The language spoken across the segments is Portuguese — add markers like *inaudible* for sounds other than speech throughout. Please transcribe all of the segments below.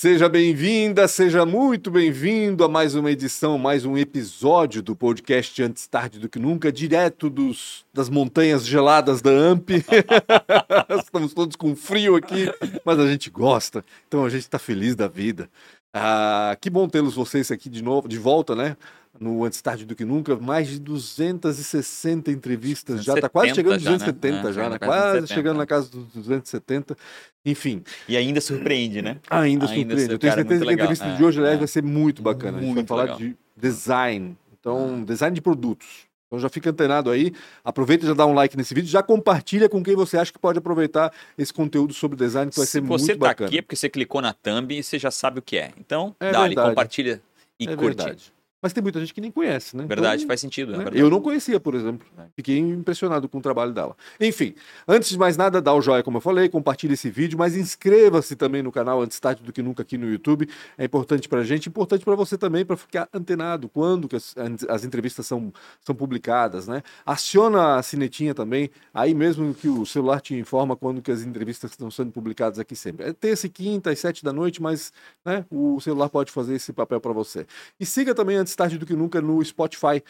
Seja bem-vinda, seja muito bem-vindo a mais uma edição, mais um episódio do podcast Antes Tarde do que Nunca, direto dos, das montanhas geladas da AMP. *laughs* Estamos todos com frio aqui, mas a gente gosta, então a gente está feliz da vida. Ah, que bom tê-los vocês aqui de novo, de volta, né? no Antes Tarde do que Nunca, mais de 260 entrevistas, já está quase chegando a 270 já, né? já né? quase 270. chegando na casa dos 270, enfim. E ainda surpreende, né? Ainda, ainda surpreende. Eu tenho certeza que a entrevista é, de hoje, aliás, é. vai ser muito bacana. Muito a gente vai falar legal. de design, então, design de produtos. Então já fica antenado aí, aproveita e já dá um like nesse vídeo, já compartilha com quem você acha que pode aproveitar esse conteúdo sobre design, que vai ser muito bacana. Se você tá aqui é porque você clicou na thumb e você já sabe o que é. Então, é dá ali, compartilha e é curte. Verdade. Mas tem muita gente que nem conhece, né? Verdade, então, faz sentido. Né? Eu não conhecia, por exemplo. É. Fiquei impressionado com o trabalho dela. Enfim, antes de mais nada, dá o joinha, como eu falei, compartilhe esse vídeo, mas inscreva-se também no canal Antes Tarde do que Nunca aqui no YouTube. É importante pra gente, importante para você também, para ficar antenado quando as, as, entrevistas são, são publicadas, né? Aciona a sinetinha também, aí mesmo que o celular te informa quando que as entrevistas estão sendo publicadas aqui sempre. É terça e quinta, às sete da noite, mas né, o celular pode fazer esse papel para você. E siga também antes tarde do que nunca no Spotify.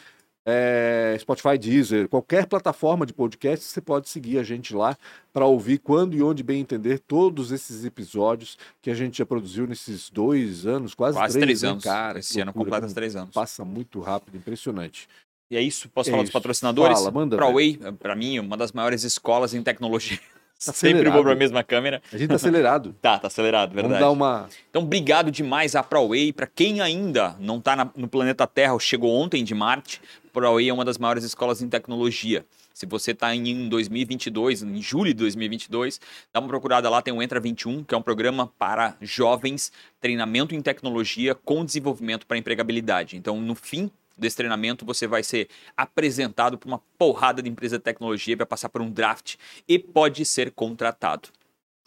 É, Spotify, Deezer, qualquer plataforma de podcast, você pode seguir a gente lá para ouvir quando e onde bem entender todos esses episódios que a gente já produziu nesses dois anos, quase, quase três, três anos. Cara, Esse ano completa três anos. Passa muito rápido, impressionante. E é isso, posso é falar isso. dos patrocinadores? Fala, manda. ProWay, para mim, uma das maiores escolas em tecnologia Tá Sempre vou para a mesma câmera. A gente tá acelerado. *laughs* tá, tá acelerado, verdade. Vamos dar uma... Então, obrigado demais a ProWay. Para quem ainda não está no planeta Terra ou chegou ontem de Marte, ProWay é uma das maiores escolas em tecnologia. Se você está em 2022, em julho de 2022, dá uma procurada lá, tem o Entra 21, que é um programa para jovens, treinamento em tecnologia com desenvolvimento para empregabilidade. Então, no fim desse treinamento, você vai ser apresentado para uma porrada de empresa de tecnologia, vai passar por um draft e pode ser contratado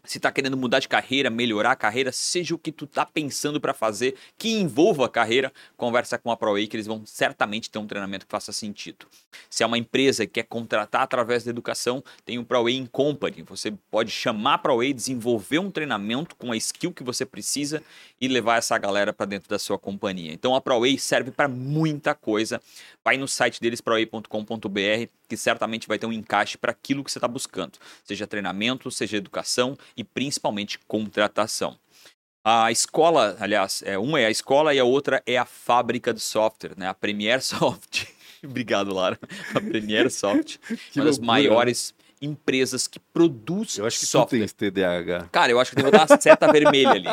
se está querendo mudar de carreira, melhorar a carreira, seja o que tu está pensando para fazer, que envolva a carreira, conversa com a ProWay que eles vão certamente ter um treinamento que faça sentido. Se é uma empresa que quer contratar através da educação, tem o ProWay in Company. Você pode chamar a ProWay, desenvolver um treinamento com a skill que você precisa e levar essa galera para dentro da sua companhia. Então a ProWay serve para muita coisa. Vai no site deles, proway.com.br, que certamente vai ter um encaixe para aquilo que você está buscando, seja treinamento, seja educação e principalmente contratação. A escola, aliás, é, uma é a escola e a outra é a fábrica de software, né? A Premier *laughs* Soft. Obrigado, Lara. A Premier Soft, *laughs* uma das maiores empresas que produzem Eu acho que software. tu tens TDAH. Cara, eu acho que eu vou dar a seta vermelha ali.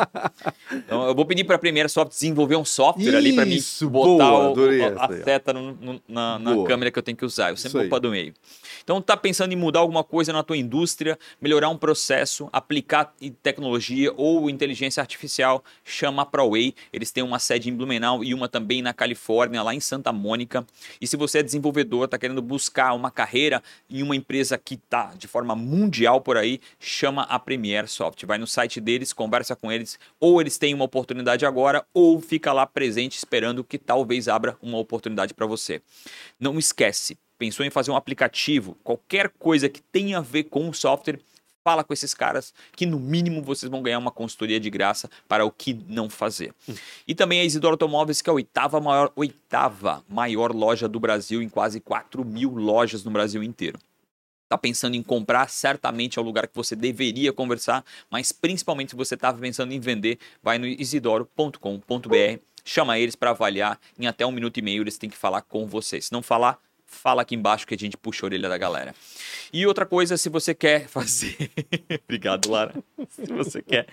Então, eu vou pedir para a Premiere Soft desenvolver um software Isso, ali para mim botar boa, o, a, a seta no, no, na, na câmera que eu tenho que usar. Eu sempre vou para do meio. Então, tá pensando em mudar alguma coisa na tua indústria, melhorar um processo, aplicar tecnologia ou inteligência artificial, chama a ProWay. Eles têm uma sede em Blumenau e uma também na Califórnia, lá em Santa Mônica. E se você é desenvolvedor, está querendo buscar uma carreira em uma empresa que está Tá de forma mundial por aí, chama a Premier Soft. Vai no site deles, conversa com eles, ou eles têm uma oportunidade agora, ou fica lá presente esperando que talvez abra uma oportunidade para você. Não esquece, pensou em fazer um aplicativo, qualquer coisa que tenha a ver com o software, fala com esses caras que no mínimo vocês vão ganhar uma consultoria de graça para o que não fazer. Hum. E também a Isidoro Automóveis, que é a oitava maior, oitava maior loja do Brasil, em quase 4 mil lojas no Brasil inteiro está pensando em comprar, certamente é o lugar que você deveria conversar, mas principalmente se você está pensando em vender, vai no isidoro.com.br, chama eles para avaliar, em até um minuto e meio eles têm que falar com você. Se não falar, fala aqui embaixo que a gente puxa a orelha da galera. E outra coisa, se você quer *laughs* fazer. Obrigado, Lara. se você quer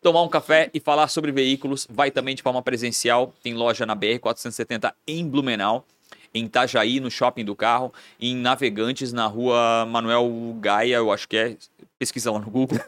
tomar um café e falar sobre veículos, vai também de forma presencial. Tem loja na BR 470 em Blumenau em Itajaí, no shopping do carro, em Navegantes, na rua Manuel Gaia, eu acho que é, pesquisa lá no Google,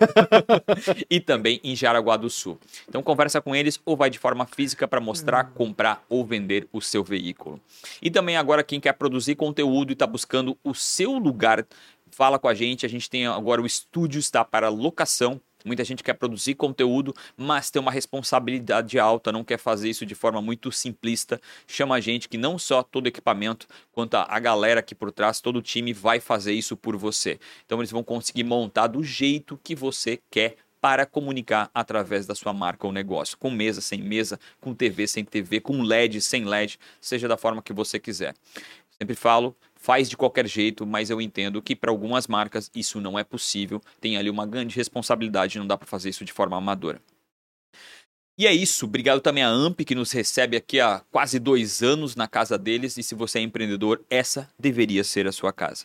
*laughs* e também em Jaraguá do Sul. Então conversa com eles ou vai de forma física para mostrar, uhum. comprar ou vender o seu veículo. E também agora quem quer produzir conteúdo e está buscando o seu lugar, fala com a gente. A gente tem agora o estúdio está para locação Muita gente quer produzir conteúdo, mas tem uma responsabilidade alta, não quer fazer isso de forma muito simplista. Chama a gente que não só todo equipamento, quanto a galera aqui por trás, todo o time vai fazer isso por você. Então eles vão conseguir montar do jeito que você quer para comunicar através da sua marca ou negócio, com mesa, sem mesa, com TV, sem TV, com LED, sem LED, seja da forma que você quiser. Sempre falo, faz de qualquer jeito, mas eu entendo que para algumas marcas isso não é possível, tem ali uma grande responsabilidade, não dá para fazer isso de forma amadora. E é isso. Obrigado também à AMP, que nos recebe aqui há quase dois anos na casa deles. E se você é empreendedor, essa deveria ser a sua casa.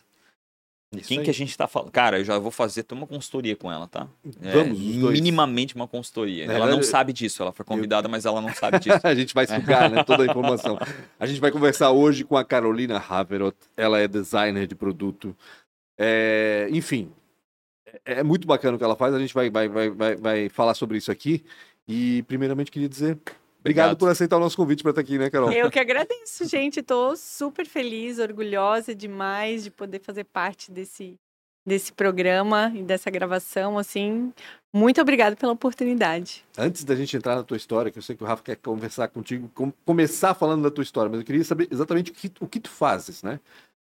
Isso Quem que a gente está falando? Cara, eu já vou fazer uma consultoria com ela, tá? É, Vamos, é, minimamente uma consultoria. ela não sabe disso, ela foi convidada, eu... mas ela não sabe disso. *laughs* a gente vai sugar, né, toda a informação. A gente vai conversar hoje com a Carolina Haverot. Ela é designer de produto. É, enfim, é, é muito bacana o que ela faz. A gente vai, vai, vai, vai, vai falar sobre isso aqui. E, primeiramente, queria dizer Obrigado, Obrigado por aceitar o nosso convite para estar aqui, né, Carol? Eu que agradeço, gente. Estou super feliz, orgulhosa demais de poder fazer parte desse, desse programa e dessa gravação. Assim, muito obrigada pela oportunidade. Antes da gente entrar na tua história, que eu sei que o Rafa quer conversar contigo, com, começar falando da tua história, mas eu queria saber exatamente o que, o que tu fazes, né?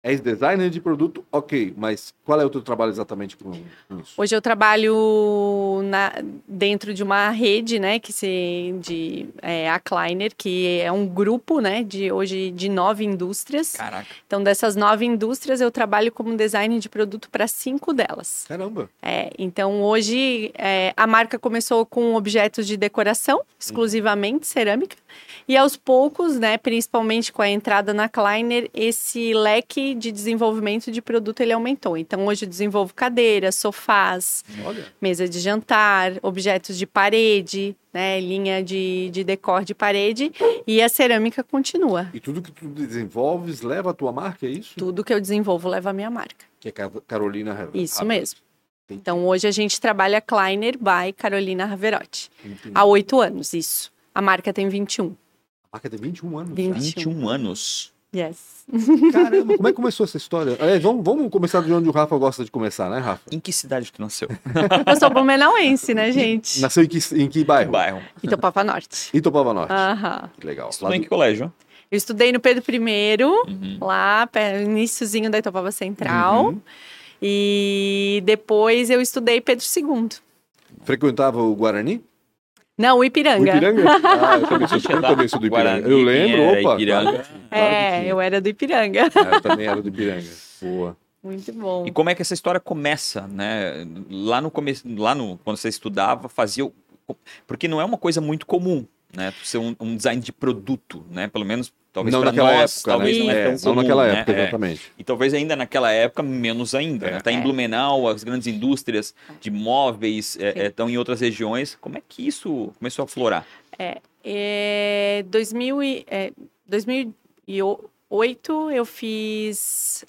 És designer de produto, ok, mas qual é o teu trabalho exatamente com isso? Hoje eu trabalho na, dentro de uma rede, né, que se de é, a Kleiner, que é um grupo, né, de hoje de nove indústrias. Caraca. Então dessas nove indústrias eu trabalho como designer de produto para cinco delas. Caramba. É, então hoje é, a marca começou com objetos de decoração, exclusivamente cerâmica, e aos poucos, né, principalmente com a entrada na Kleiner, esse leque de desenvolvimento de produto ele aumentou. Então hoje eu desenvolvo cadeiras, sofás, Olha. mesa de jantar, objetos de parede, né, linha de, de decor de parede e a cerâmica continua. E tudo que tu desenvolves leva a tua marca, é isso? Tudo que eu desenvolvo leva a minha marca. Que é Carolina Raverotti. Isso mesmo. Entendi. Então hoje a gente trabalha Kleiner by Carolina Raverotti. Entendi. Há oito anos, isso. A marca tem 21. A marca tem 21 anos? 21, 21 anos. Yes. Caramba, como é que começou essa história? É, vamos, vamos começar de onde o Rafa gosta de começar, né, Rafa? Em que cidade que nasceu? Eu sou blumenauense, né, gente? Nasceu em que, em que bairro? bairro. Itopava Norte. Itopava Norte. Aham. Que legal. Estudou em que colégio? Eu estudei no Pedro I, uhum. lá, iníciozinho da Itopava Central. Uhum. E depois eu estudei Pedro II. Frequentava o Guarani? Não, o Ipiranga. O Ipiranga? *laughs* Ah, eu também sou, eu também sou do Ipiranga. eu lembro, opa. Ipiranga. é, eu era do Ipiranga. Ah, eu também era do Ipiranga. *laughs* Boa. Muito bom. E como é que essa história começa, né? Lá no começo, lá no quando você estudava, fazia porque não é uma coisa muito comum, né? Ser um, um design de produto, né? Pelo menos Talvez não naquela nós, época, talvez né? não é tão é, comum, Não naquela época, né? exatamente. É. E talvez ainda naquela época, menos ainda. Está é. Né? em Blumenau, as grandes indústrias de móveis estão é, é, em outras regiões. Como é que isso começou a florar? É, é 2000 e, é, 2008 eu fiz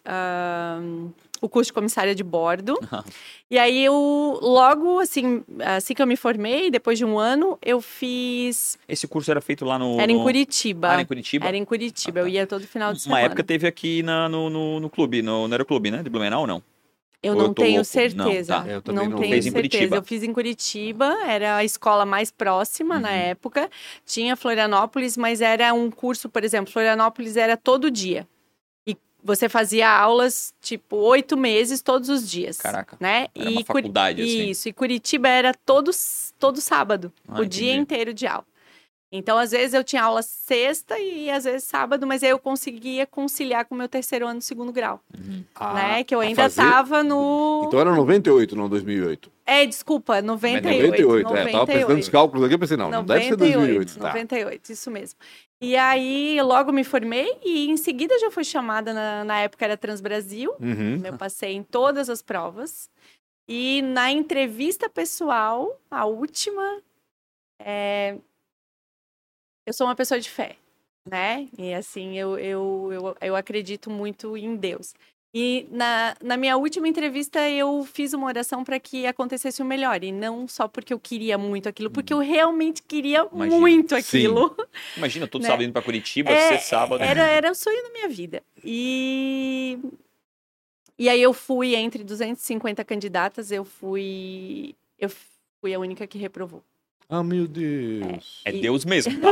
o curso de comissária de bordo. *laughs* e aí eu, logo, assim, assim que eu me formei, depois de um ano, eu fiz... Esse curso era feito lá no... Era em Curitiba. Ah, era em Curitiba? Era em Curitiba, ah, tá. eu ia todo final de semana. Uma época teve aqui na, no, no, no clube, no, no Aeroclube, né? De Blumenau ou não? Eu não eu tenho louco? certeza. Não, tá. eu não, não tenho certeza. Eu fiz em Curitiba, era a escola mais próxima uhum. na época. Tinha Florianópolis, mas era um curso, por exemplo, Florianópolis era todo dia você fazia aulas, tipo, oito meses todos os dias. Caraca. Né? Era e uma faculdade, Curi... assim. Isso, e Curitiba era todos, todo sábado, ah, o entendi. dia inteiro de aula. Então, às vezes eu tinha aula sexta e às vezes sábado, mas aí eu conseguia conciliar com o meu terceiro ano do segundo grau. Uhum. Né? Ah, que eu ainda estava no. Então era 98, não 2008. É, desculpa, 98. 98, 98. é. Tava pensando os cálculos aqui, eu pensei, não, 98, não deve ser 2008. Tá. 98, isso mesmo. E aí, logo me formei e em seguida já fui chamada, na, na época era Transbrasil. Uhum. Eu passei em todas as provas. E na entrevista pessoal, a última, é, eu sou uma pessoa de fé, né? E assim, eu, eu, eu, eu acredito muito em Deus. E na, na minha última entrevista eu fiz uma oração para que acontecesse o melhor. E não só porque eu queria muito aquilo, porque eu uhum. realmente queria Imagina. muito aquilo. Sim. Imagina, todo *laughs* né? sábado indo para Curitiba, é, ser sábado. Era, era o sonho da minha vida. E, e aí eu fui entre 250 candidatas, eu fui, eu fui a única que reprovou. Ah, meu Deus. É, é Deus mesmo, tá?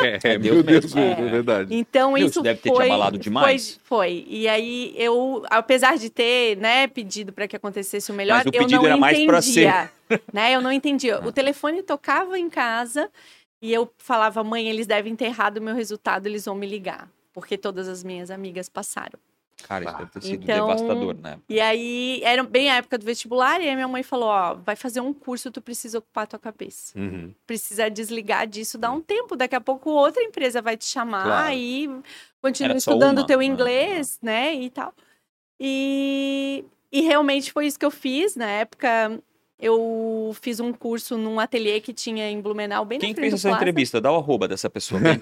É, *laughs* é, é Deus meu Deus mesmo, é, é verdade. Então Deus isso deve ter foi, te abalado demais. Foi, foi. E aí eu, apesar de ter, né, pedido para que acontecesse o melhor, Mas o eu não era entendia, mais para ser. *laughs* né? Eu não entendia. O telefone tocava em casa e eu falava, mãe, eles devem ter errado o meu resultado, eles vão me ligar, porque todas as minhas amigas passaram. Cara, isso deve ter sido então, devastador, né? E aí, era bem a época do vestibular, e aí minha mãe falou, ó, vai fazer um curso, tu precisa ocupar a tua cabeça. Uhum. Precisa desligar disso, dá um tempo, daqui a pouco outra empresa vai te chamar claro. e continua estudando o teu inglês, uhum. né, e tal. E, e realmente foi isso que eu fiz, na época eu fiz um curso num ateliê que tinha em Blumenau, bem Quem fez essa Plaza. entrevista? Dá o arroba dessa pessoa. *laughs*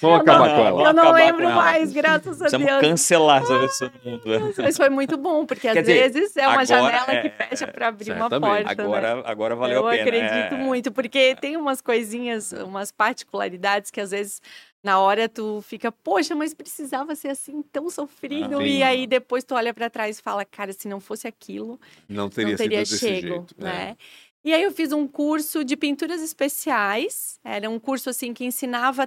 Vamos acabar com ela. Eu não lembro mais, graças a Deus. Vamos cancelar essa pessoa do mundo. Mas foi muito bom, porque Quer às dizer, vezes é uma janela é, que fecha para abrir certamente. uma porta. Agora, né? agora valeu eu a pena. Eu acredito é. muito, porque tem umas coisinhas, umas particularidades que às vezes na hora tu fica, poxa, mas precisava ser assim tão sofrido. Ah, e aí depois tu olha para trás e fala, cara, se não fosse aquilo, não teria, não teria chego, jeito, né? É. E aí eu fiz um curso de pinturas especiais. Era um curso assim que ensinava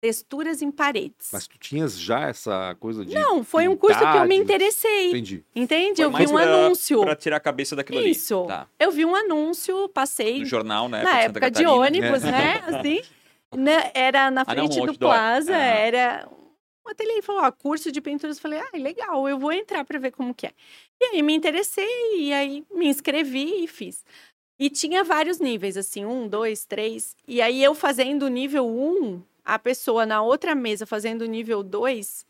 texturas em paredes. Mas tu tinhas já essa coisa de Não, foi um curso que eu me interessei. Entendi. Entende? Foi eu vi um pra, anúncio. Para tirar a cabeça daquilo Isso. ali. Isso. Tá. Eu vi um anúncio, passei no jornal, né? Na época de ônibus, é. né? Assim. *laughs* Né, era na frente ah, não, do Plaza, era um ateliê. Falou, ó, curso de pinturas. Falei, ah, legal, eu vou entrar para ver como que é. E aí me interessei, e aí me inscrevi e fiz. E tinha vários níveis, assim, um, dois, três. E aí eu fazendo o nível um, a pessoa na outra mesa fazendo o nível dois,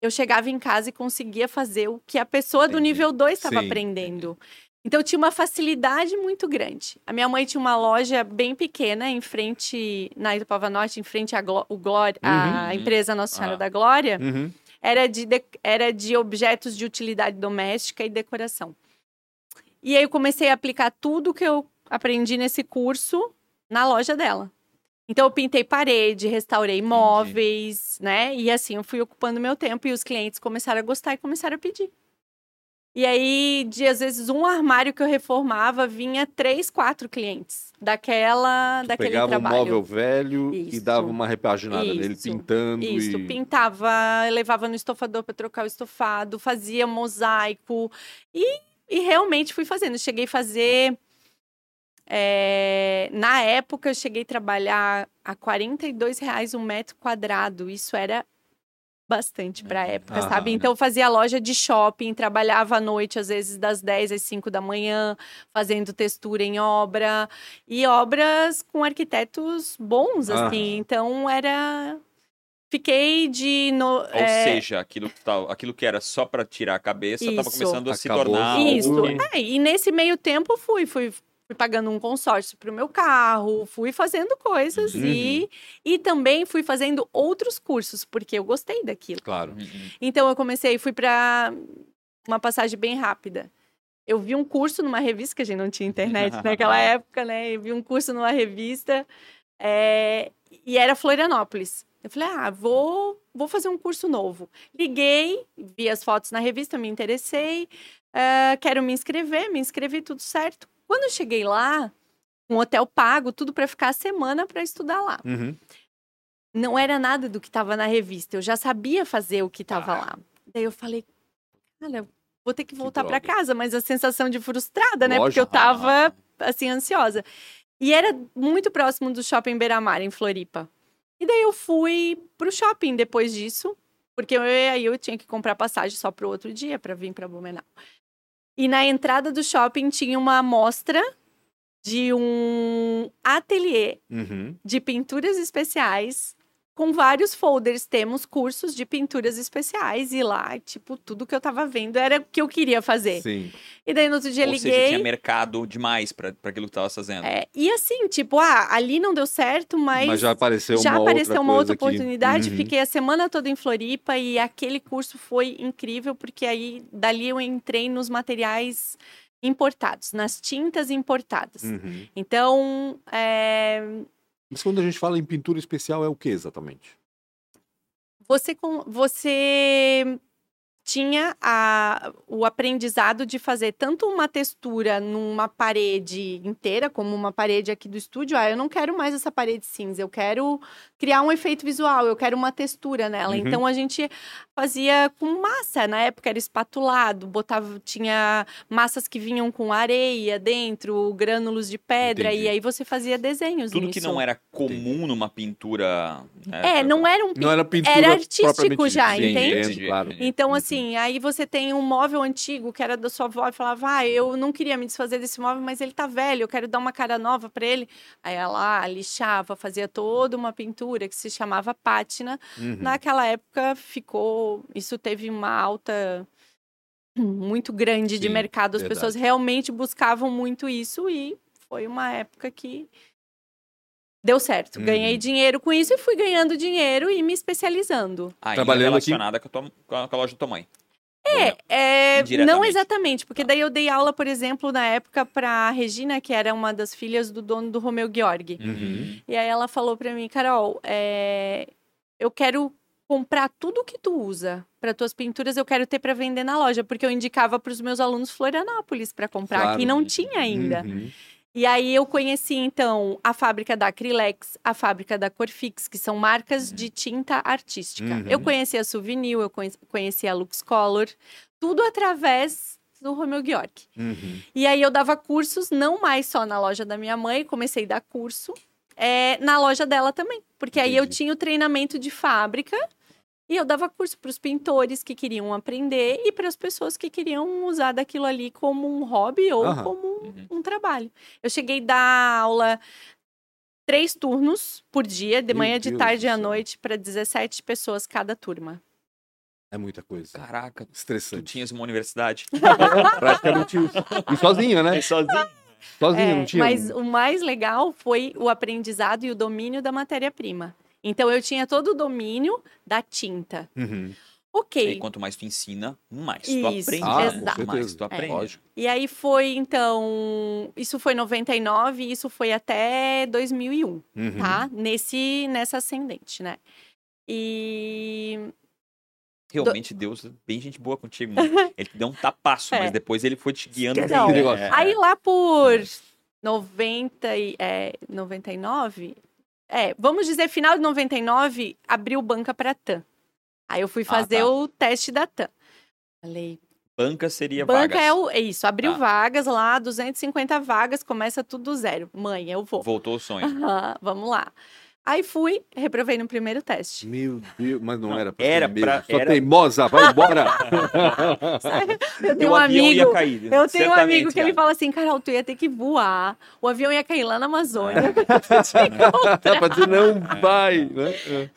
eu chegava em casa e conseguia fazer o que a pessoa Entendi. do nível 2 estava aprendendo. Então tinha uma facilidade muito grande. A minha mãe tinha uma loja bem pequena em frente na Itupava Norte, em frente à Gló Glória, uhum. a empresa Nossa Senhora ah. da Glória. Uhum. Era de, de, era de objetos de utilidade doméstica e decoração. E aí eu comecei a aplicar tudo que eu aprendi nesse curso na loja dela. Então eu pintei parede, restaurei móveis, né? E assim eu fui ocupando meu tempo e os clientes começaram a gostar e começaram a pedir. E aí, de às vezes, um armário que eu reformava vinha três, quatro clientes daquela, tu daquele pegava trabalho. Pegava um móvel velho Isso. e dava uma repaginada Isso. nele, pintando. Isso, e... pintava, levava no estofador para trocar o estofado, fazia mosaico. E, e realmente fui fazendo. Cheguei a fazer. É, na época, eu cheguei a trabalhar a 42 reais um metro quadrado. Isso era bastante para a uhum. época, ah, sabe? Então fazia loja de shopping, trabalhava à noite, às vezes das 10 às 5 da manhã, fazendo textura em obra e obras com arquitetos bons, ah. assim. Então era Fiquei de. No, Ou é... seja, aquilo, aquilo que era só para tirar a cabeça estava começando a Acabou. se tornar. Isso. É, e nesse meio tempo fui, fui fui pagando um consórcio para o meu carro, fui fazendo coisas uhum. e, e também fui fazendo outros cursos, porque eu gostei daquilo. Claro. Uhum. Então eu comecei, fui para uma passagem bem rápida. Eu vi um curso numa revista, que a gente não tinha internet *laughs* naquela época, né? Eu vi um curso numa revista é, e era Florianópolis. Eu falei, ah, vou, vou fazer um curso novo. Liguei, vi as fotos na revista, me interessei, uh, quero me inscrever, me inscrevi, tudo certo quando eu cheguei lá, um hotel pago, tudo para ficar a semana para estudar lá. Uhum. Não era nada do que estava na revista. Eu já sabia fazer o que estava ah. lá. Daí eu falei, olha, vou ter que voltar para casa, mas a sensação de frustrada, né? Porque eu tava assim ansiosa. E era muito próximo do shopping Beira-Mar em Floripa. E daí eu fui pro shopping depois disso, porque eu, aí eu tinha que comprar passagem só pro outro dia para vir para Blumenau. E na entrada do shopping tinha uma amostra de um ateliê uhum. de pinturas especiais com vários folders. Temos cursos de pinturas especiais e lá, tipo, tudo que eu tava vendo era o que eu queria fazer. Sim. E daí no outro dia Ou liguei. Seja, tinha mercado demais para aquilo que tava fazendo. É, e assim, tipo, ah, ali não deu certo, mas. Mas já apareceu já uma apareceu outra uma outra aqui. oportunidade. Uhum. Fiquei a semana toda em Floripa e aquele curso foi incrível, porque aí dali eu entrei nos materiais importados, nas tintas importadas. Uhum. Então, é, mas quando a gente fala em pintura especial, é o que exatamente? Você, com, você tinha a, o aprendizado de fazer tanto uma textura numa parede inteira, como uma parede aqui do estúdio. Ah, eu não quero mais essa parede cinza, eu quero criar um efeito visual, eu quero uma textura nela. Uhum. Então a gente fazia com massa, na época era espatulado, botava, tinha massas que vinham com areia dentro, grânulos de pedra, Entendi. e aí você fazia desenhos. Tudo nisso. que não era comum numa pintura. Né? É, não era um não era, pintura era artístico já, entende? Entendi, claro. Então, assim, assim, aí você tem um móvel antigo que era da sua avó e falava, ah, eu não queria me desfazer desse móvel, mas ele tá velho, eu quero dar uma cara nova para ele. Aí ela lixava, fazia toda uma pintura que se chamava pátina. Uhum. Naquela época ficou, isso teve uma alta muito grande Sim, de mercado, as verdade. pessoas realmente buscavam muito isso e foi uma época que deu certo. Uhum. Ganhei dinheiro com isso e fui ganhando dinheiro e me especializando. Ainda Trabalhando relacionada aqui... com, a tua, com a loja do tua mãe. É, é não exatamente, porque daí eu dei aula, por exemplo, na época para Regina, que era uma das filhas do dono do Romeu Georg. Uhum. E aí ela falou para mim, Carol, é, eu quero comprar tudo que tu usa para tuas pinturas, eu quero ter para vender na loja, porque eu indicava para os meus alunos Florianópolis para comprar, claro. aqui não tinha ainda. Uhum. E aí eu conheci então a fábrica da Acrylex, a fábrica da Corfix, que são marcas de tinta artística. Uhum. Eu conheci a Souvenir, eu conheci a Lux Color, tudo através do Romeu Georg. Uhum. E aí eu dava cursos, não mais só na loja da minha mãe, comecei a dar curso é, na loja dela também. Porque Entendi. aí eu tinha o treinamento de fábrica e eu dava curso para os pintores que queriam aprender e para as pessoas que queriam usar daquilo ali como um hobby ou uhum. como um, uhum. um, trabalho. Eu cheguei a dar aula três turnos por dia, de Meu manhã, de Deus tarde e à noite, para 17 pessoas cada turma. É muita coisa. Caraca, estressante. Tu tinhas uma universidade. *laughs* Praticamente isso. E sozinho, né? *laughs* E sozinho. Sozinho, é, não tinha. Mas o mais legal foi o aprendizado e o domínio da matéria-prima. Então eu tinha todo o domínio da tinta. Uhum. Ok. E quanto mais tu ensina, mais isso, tu aprende. Ah, exato. Mais tu aprende. É. E aí foi, então, isso foi 99 e isso foi até 2001, uhum. tá? Nesse, nessa ascendente, né? E... Realmente, Do... Deus, bem gente boa contigo, mano. *laughs* Ele te deu um tapaço, é. mas depois ele foi te guiando. Não, é. Aí lá por 90 e, é, 99, é, vamos dizer, final de 99, abriu banca para TAM. Aí eu fui ah, fazer ah, tá. o teste da TAM. Falei. Banca seria banca vagas. é, o, é isso, abriu tá. vagas lá, 250 vagas, começa tudo do zero. Mãe, eu vou. Voltou o sonho. vamos lá. Aí fui, reprovei no primeiro teste. Meu Deus, mas não, não era pra Era pra. Só era... teimosa, vai embora! *laughs* eu tenho um amigo. Cair, eu tenho um amigo que cara. ele fala assim: Carol, tu ia ter que voar. O avião ia cair lá na Amazônia. É. *laughs* pra dizer, não vai, né?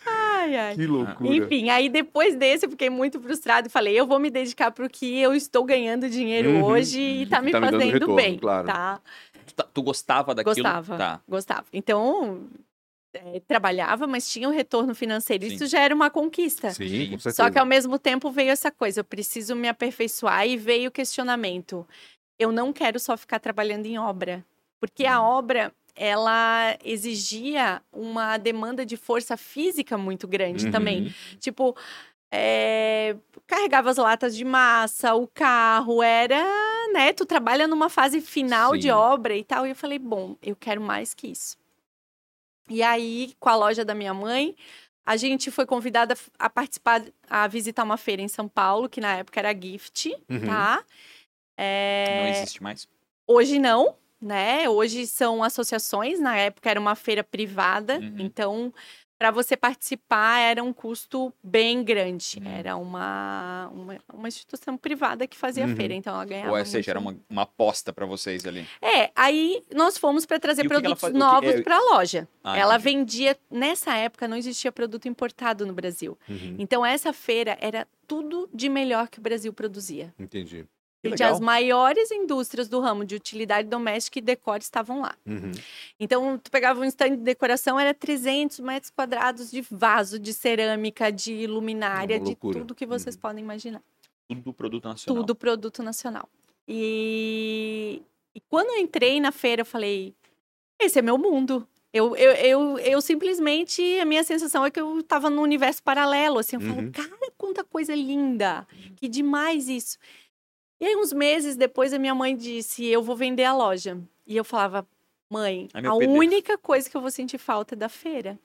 Ai, ai. Que loucura. Enfim, aí depois desse eu fiquei muito frustrada e falei: eu vou me dedicar pro que eu estou ganhando dinheiro uhum. hoje e tá me tá fazendo me retorno, bem. Claro. Tá? Tu, tá, tu, gostava daquilo? Gostava. Tá. Gostava. Então, é, trabalhava, mas tinha um retorno financeiro. Sim. Isso já era uma conquista. Sim, com certeza. Só que ao mesmo tempo veio essa coisa, eu preciso me aperfeiçoar e veio o questionamento. Eu não quero só ficar trabalhando em obra, porque a uhum. obra ela exigia uma demanda de força física muito grande uhum. também. Tipo, é, carregava as latas de massa, o carro, era, né? Tu trabalha numa fase final Sim. de obra e tal. E eu falei, bom, eu quero mais que isso. E aí, com a loja da minha mãe, a gente foi convidada a participar, a visitar uma feira em São Paulo, que na época era Gift, uhum. tá? É... Não existe mais? Hoje não, né? Hoje são associações, na época era uma feira privada, uhum. então para você participar era um custo bem grande. Uhum. Era uma, uma, uma, instituição privada que fazia uhum. feira, então ela ganhava. Ou seja, era uma, uma aposta para vocês ali. É, aí nós fomos para trazer produtos que novos é... para a loja. Ah, ela entendi. vendia, nessa época não existia produto importado no Brasil. Uhum. Então essa feira era tudo de melhor que o Brasil produzia. Entendi. Gente, as maiores indústrias do ramo de utilidade doméstica e decor estavam lá. Uhum. Então, tu pegava um stand de decoração, era 300 metros quadrados de vaso, de cerâmica, de luminária, de tudo que vocês uhum. podem imaginar. Tudo produto nacional. Tudo produto nacional. E, e quando eu entrei na feira, eu falei: esse é meu mundo. Eu, eu, eu, eu, simplesmente, a minha sensação é que eu estava num universo paralelo, assim, eu uhum. falo, cara, quanta coisa linda, que demais isso. E aí, uns meses depois, a minha mãe disse: Eu vou vender a loja. E eu falava: Mãe, a única coisa que eu vou sentir falta é da feira.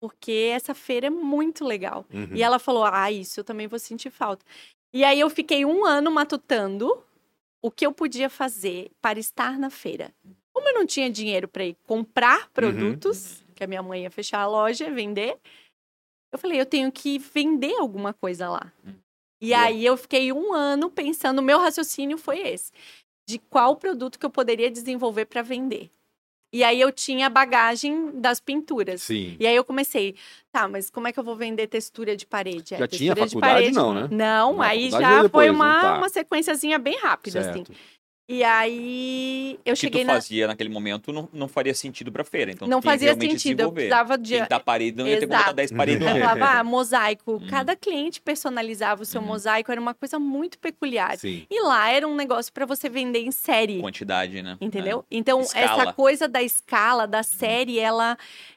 Porque essa feira é muito legal. Uhum. E ela falou: Ah, isso eu também vou sentir falta. E aí, eu fiquei um ano matutando o que eu podia fazer para estar na feira. Como eu não tinha dinheiro para ir comprar uhum. produtos, uhum. que a minha mãe ia fechar a loja, vender, eu falei, eu tenho que vender alguma coisa lá. E aí eu fiquei um ano pensando, meu raciocínio foi esse, de qual produto que eu poderia desenvolver para vender. E aí eu tinha a bagagem das pinturas. Sim. E aí eu comecei, tá, mas como é que eu vou vender textura de parede? É, já tinha faculdade, parede, não, né? Não, aí já depois, foi uma, tá. uma sequenciazinha bem rápida, assim. certo. assim. E aí eu o cheguei que tu fazia naquele momento não, não faria sentido para feira, então não fazia sentido. Eu precisava de da parede não ia ter como botar 10 paredes. Eu falava, ah, mosaico. Hum. Cada cliente personalizava o seu hum. mosaico, era uma coisa muito peculiar. Sim. E lá era um negócio para você vender em série. Quantidade, né? Entendeu? É. Então escala. essa coisa da escala, da série, ela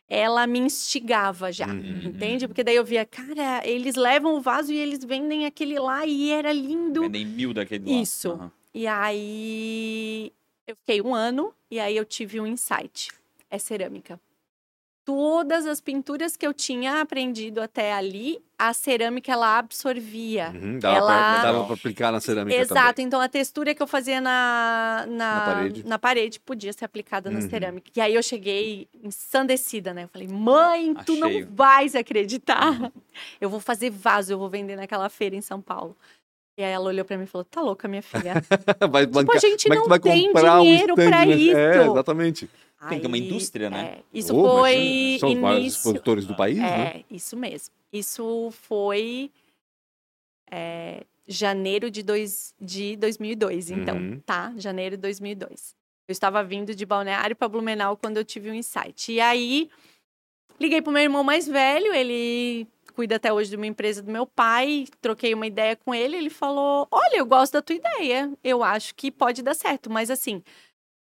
ela me instigava já, uhum. entende? Porque daí eu via, cara, eles levam o vaso e eles vendem aquele lá e era lindo. Vendem mil daquele lá. Isso. Uhum. E aí eu fiquei um ano e aí eu tive um insight. É cerâmica. Todas as pinturas que eu tinha aprendido até ali, a cerâmica ela absorvia. Uhum, dava, ela... Dava aplicar na cerâmica Exato, também. então a textura que eu fazia na, na, na, parede. na parede. podia ser aplicada na uhum. cerâmica. E aí eu cheguei ensandecida, né? Eu falei, mãe, tu não vais acreditar. Uhum. Eu vou fazer vaso, eu vou vender naquela feira em São Paulo. E aí ela olhou para mim e falou: "Tá louca, minha filha? *laughs* vai tipo, bancar, a gente é não tem dinheiro um para né? isso". É, exatamente. Aí, tem que ter uma indústria, né? É, isso oh, foi São início... vários produtores do país, é, né? isso mesmo. Isso foi é, janeiro de, dois, de 2002, então, uhum. tá? Janeiro de 2002. Eu estava vindo de Balneário para Blumenau quando eu tive um insight. E aí, liguei pro meu irmão mais velho, ele cuida até hoje de uma empresa do meu pai, troquei uma ideia com ele, ele falou: "Olha, eu gosto da tua ideia. Eu acho que pode dar certo, mas assim,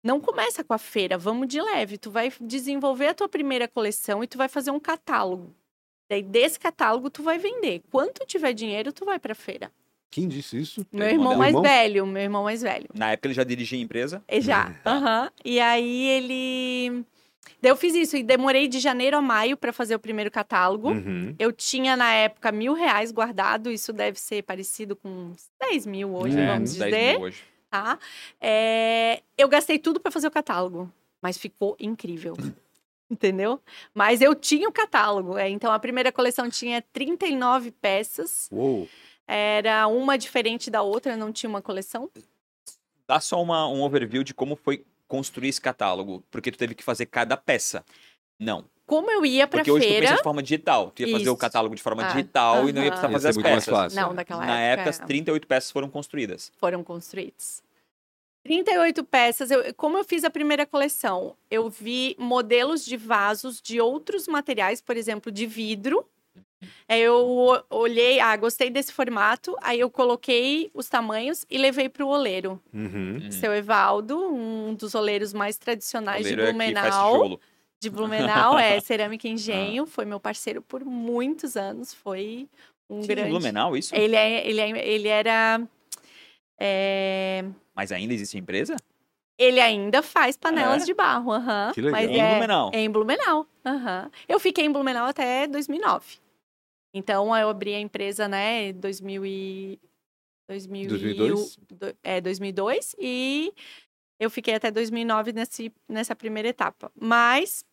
não começa com a feira, vamos de leve. Tu vai desenvolver a tua primeira coleção e tu vai fazer um catálogo. Daí desse catálogo tu vai vender. Quanto tiver dinheiro, tu vai para feira. Quem disse isso? Meu irmão, mais irmão? velho, meu irmão mais velho. Na época ele já dirigia a empresa? Já, hum. aham. Uhum. E aí ele Daí eu fiz isso e demorei de janeiro a maio para fazer o primeiro catálogo. Uhum. Eu tinha na época mil reais guardado, isso deve ser parecido com 10 mil hoje, é, vamos dizer. 10 mil hoje. Tá? É, eu gastei tudo para fazer o catálogo, mas ficou incrível. *laughs* Entendeu? Mas eu tinha o catálogo. É, então a primeira coleção tinha 39 peças. Uou. Era uma diferente da outra, não tinha uma coleção. Dá só uma, um overview de como foi construir esse catálogo? Porque tu teve que fazer cada peça. Não. Como eu ia pra Porque feira... Porque hoje tu pensa de forma digital. Tu ia Isso. fazer o catálogo de forma ah, digital uh -huh. e não ia precisar fazer as peças. Não, naquela Na época, as 38 peças foram construídas. Foram construídas. 38 peças. Eu, como eu fiz a primeira coleção, eu vi modelos de vasos de outros materiais, por exemplo, de vidro, eu olhei, ah, gostei desse formato, aí eu coloquei os tamanhos e levei para o oleiro. Uhum. uhum. Seu Evaldo, um dos oleiros mais tradicionais de Blumenau. É de Blumenau, é *laughs* Cerâmica Engenho, ah. foi meu parceiro por muitos anos, foi um Sim, grande... Blumenau, isso? Ele, é, ele, é, ele era... É... Mas ainda existe a empresa? Ele ainda faz panelas é? de barro, aham. Que legal. Mas em é, Blumenau? É em Blumenau, aham. Eu fiquei em Blumenau até 2009. Então, eu abri a empresa, né, em 2000 e... 2000 2002? E, é, 2002 e eu fiquei até 2009 nesse, nessa primeira etapa. Mas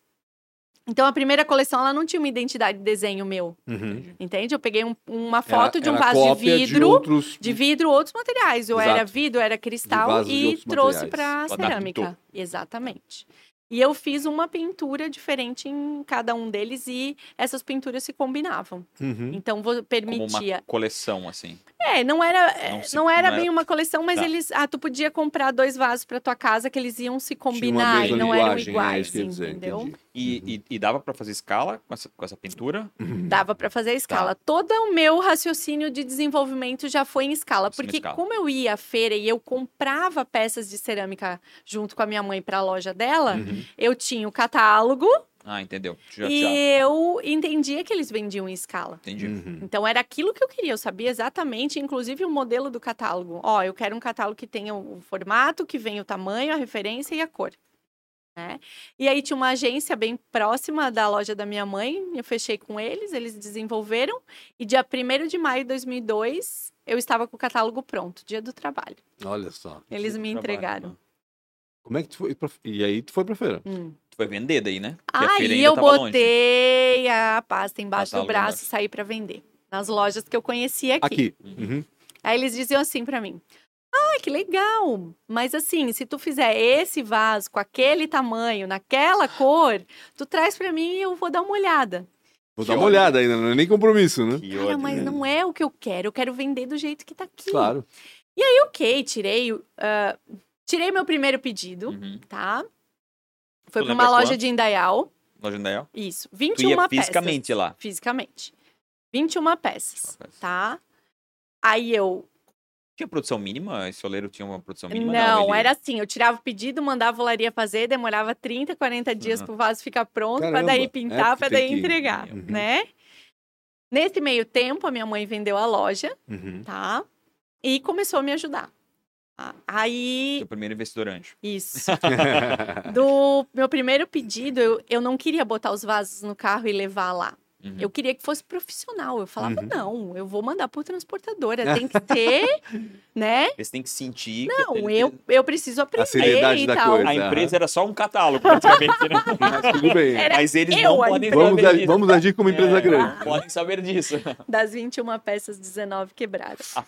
então a primeira coleção ela não tinha uma identidade de desenho meu, uhum. entende? Eu peguei um, uma foto era, de um vaso de vidro, de, outros... de vidro, outros materiais. Ou Exato. era vidro, era cristal e trouxe para cerâmica. Exatamente. E eu fiz uma pintura diferente em cada um deles e essas pinturas se combinavam. Uhum. Então permitia. Como uma coleção, assim. É, não era, não, é, se, não era não bem era... uma coleção, mas tá. eles. Ah, tu podia comprar dois vasos para tua casa que eles iam se combinar e não eram é iguais, é dizer, entendeu? E, uhum. e, e, dava para fazer escala com essa, com essa pintura? Uhum. Dava para fazer escala. Tá. Todo o meu raciocínio de desenvolvimento já foi em escala, porque escala. como eu ia à feira e eu comprava peças de cerâmica junto com a minha mãe para a loja dela, uhum. Eu tinha o catálogo Ah, entendeu. Já, e já. eu entendia que eles vendiam em escala. Entendi. Uhum. Então era aquilo que eu queria. Eu sabia exatamente, inclusive, o modelo do catálogo. Ó, eu quero um catálogo que tenha o formato, que venha o tamanho, a referência e a cor. Né? E aí tinha uma agência bem próxima da loja da minha mãe, eu fechei com eles, eles desenvolveram, e dia 1 de maio de 2002, eu estava com o catálogo pronto, dia do trabalho. Olha só. Eles me entregaram. Trabalho, né? Como é que tu foi pra... E aí tu foi pra feira? Hum. Tu foi vender daí, né? Porque aí eu botei longe. a pasta embaixo Catálogo do braço e saí para vender. Nas lojas que eu conhecia aqui. Aqui. Uhum. Aí eles diziam assim para mim, ah, que legal! Mas assim, se tu fizer esse vaso com aquele tamanho, naquela cor, tu traz para mim e eu vou dar uma olhada. Vou que dar uma ódio. olhada ainda, não é nem compromisso, né? Que Cara, mas não é o que eu quero. Eu quero vender do jeito que tá aqui. Claro. E aí, ok, tirei. Uh, Tirei meu primeiro pedido, uhum. tá? Foi para uma loja quanto? de Indaial. Loja de Indaial? Isso. 21 tu ia peças. fisicamente lá? Fisicamente. 21 peças, tá? Aí eu tinha produção mínima? Esse oleiro tinha uma produção mínima? Não, não ele... era assim, eu tirava o pedido, mandava a olaria fazer, demorava 30, 40 dias uhum. pro vaso ficar pronto, para daí pintar, é para daí que... entregar, uhum. né? Nesse meio tempo, a minha mãe vendeu a loja, uhum. tá? E começou a me ajudar. Aí. Seu primeiro investidor anjo. Isso. *laughs* Do meu primeiro pedido, eu, eu não queria botar os vasos no carro e levar lá. Uhum. Eu queria que fosse profissional. Eu falava, uhum. não, eu vou mandar por transportadora. *laughs* Tem que ter, né? Você tem que sentir. Não, que eu, eu preciso aprender. A seriedade da tal. coisa. A empresa era só um catálogo, praticamente, né? *laughs* Mas tudo bem. Era Mas eles não podem vamos saber disso. Vamos agir como empresa é, grande. Podem saber disso. *laughs* Das 21 peças, 19 quebradas. Ah,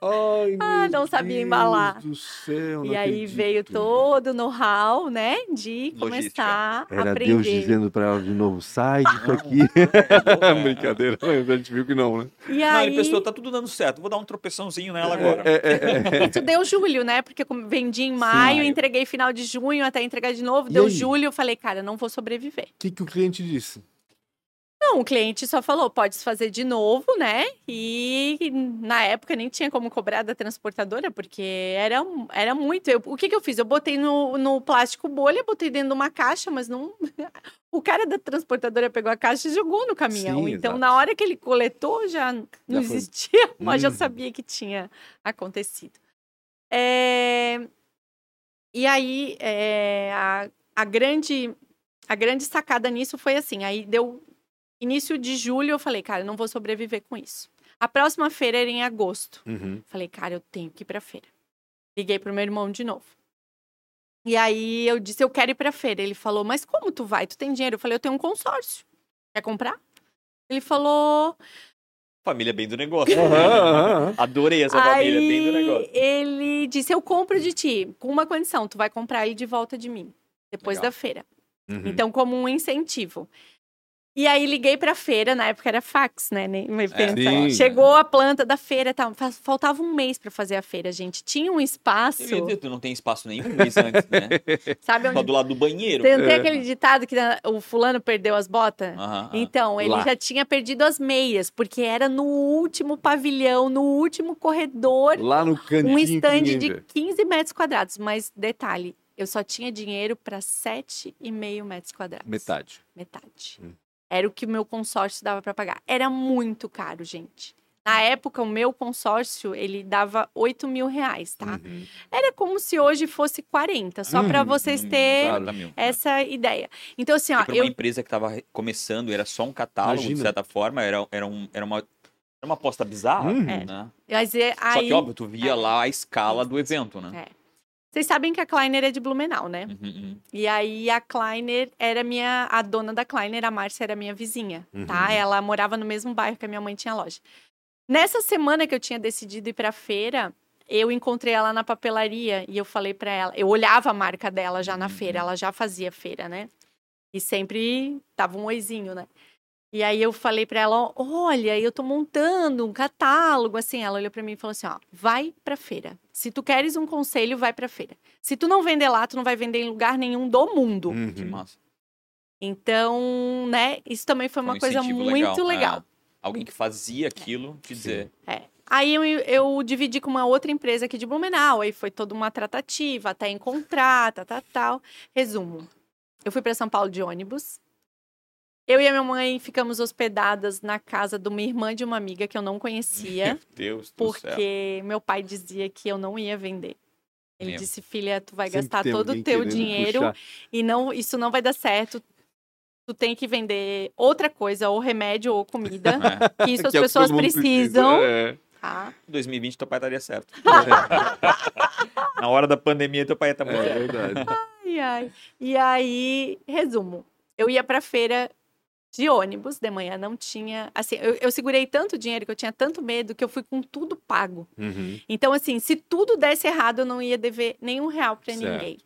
Ai, ah não sabia Deus embalar. Do céu, e aí acredito. veio todo o know-how, né? De começar Logística. a Era aprender. Deus dizendo para ela de novo, sai disso aqui. É. *laughs* Brincadeira, a gente viu que não, né? E aí... Não, ele pensou, tá tudo dando certo, vou dar um tropeçãozinho nela agora. É, é, é. *laughs* Isso deu julho, né? Porque vendi em maio, Sim. entreguei final de junho, até entregar de novo, e deu aí? julho, eu falei, cara, não vou sobreviver. O que, que o cliente disse? Não, o cliente só falou, pode fazer de novo, né? E na época nem tinha como cobrar da transportadora, porque era, era muito. Eu, o que, que eu fiz? Eu botei no, no plástico bolha, botei dentro de uma caixa, mas não. *laughs* o cara da transportadora pegou a caixa e jogou no caminhão. Sim, então, exato. na hora que ele coletou, já não *laughs* já existia, foi... mas hum. já sabia que tinha acontecido. É... E aí, é... a, a grande a grande sacada nisso foi assim, aí deu Início de julho eu falei, cara, eu não vou sobreviver com isso. A próxima feira era em agosto. Uhum. Falei, cara, eu tenho que ir pra feira. Liguei pro meu irmão de novo. E aí eu disse, eu quero ir pra feira. Ele falou, mas como tu vai? Tu tem dinheiro? Eu falei, eu tenho um consórcio. Quer comprar? Ele falou. Família bem do negócio. Uhum, Adorei essa aí, família bem do negócio. Ele disse, eu compro de ti, com uma condição, tu vai comprar ele de volta de mim, depois Legal. da feira. Uhum. Então, como um incentivo. E aí liguei pra feira, na época era fax, né? É, Chegou a planta da feira, tá, faltava um mês para fazer a feira, gente. Tinha um espaço. Tu não tem espaço nenhum mês antes, né? *laughs* Sabe onde? Só do lado do banheiro. Tem, tem é. aquele ditado que o fulano perdeu as botas? Uh -huh, então, ele lá. já tinha perdido as meias, porque era no último pavilhão, no último corredor. Lá no cantinho. Um estande de 15 metros quadrados. Mas, detalhe, eu só tinha dinheiro para 7,5 metros quadrados. Metade. Metade. Hum. Era o que o meu consórcio dava para pagar. Era muito caro, gente. Na época, o meu consórcio, ele dava 8 mil reais, tá? Uhum. Era como se hoje fosse 40, só uhum. para vocês uhum. terem claro, essa ideia. Então, assim, ó. Para eu... uma empresa que estava começando, era só um catálogo, Imagina. de certa forma, era, era, um, era uma. Era uma aposta bizarra, uhum. né? Mas, é, aí... Só que, óbvio, tu via é. lá a escala do evento, né? É. Vocês sabem que a Kleiner é de Blumenau, né? Uhum, uhum. E aí a Kleiner era minha. A dona da Kleiner, a Márcia, era minha vizinha, tá? uhum. tá? Ela morava no mesmo bairro que a minha mãe tinha loja. Nessa semana que eu tinha decidido ir pra feira, eu encontrei ela na papelaria e eu falei para ela. Eu olhava a marca dela já na uhum. feira, ela já fazia feira, né? E sempre dava um oizinho, né? E aí eu falei para ela, olha, eu tô montando um catálogo, assim, ela olhou para mim e falou assim, ó, vai pra feira. Se tu queres um conselho, vai pra feira. Se tu não vender lá, tu não vai vender em lugar nenhum do mundo. Uhum. Que massa. Então, né, isso também foi, uma um coisa muito legal. legal. É. Alguém que fazia aquilo te dizer. É. Aí eu, eu dividi com uma outra empresa aqui de Blumenau, aí foi toda uma tratativa, até encontrar, tal, tal, tal. Resumo, Eu fui para São Paulo de ônibus. Eu e a minha mãe ficamos hospedadas na casa de uma irmã de uma amiga que eu não conhecia. Meu Deus do porque céu. meu pai dizia que eu não ia vender. Ele Meu. disse, filha, tu vai Sempre gastar todo o teu dinheiro puxar. e não, isso não vai dar certo. Tu tem que vender outra coisa, ou remédio ou comida, *laughs* é. que isso *laughs* as que pessoas precisam. Precisa, é. Ah. 2020 teu pai estaria certo. *laughs* Na hora da pandemia teu pai ia estar tá muito é, certo. É verdade. Ai, ai. E aí, resumo. Eu ia pra feira de ônibus de manhã, não tinha. Assim, eu, eu, segurei tanto dinheiro que eu tinha tanto medo que eu fui com tudo pago. Uhum. Então, assim, se tudo desse errado, eu não ia dever nenhum real para ninguém.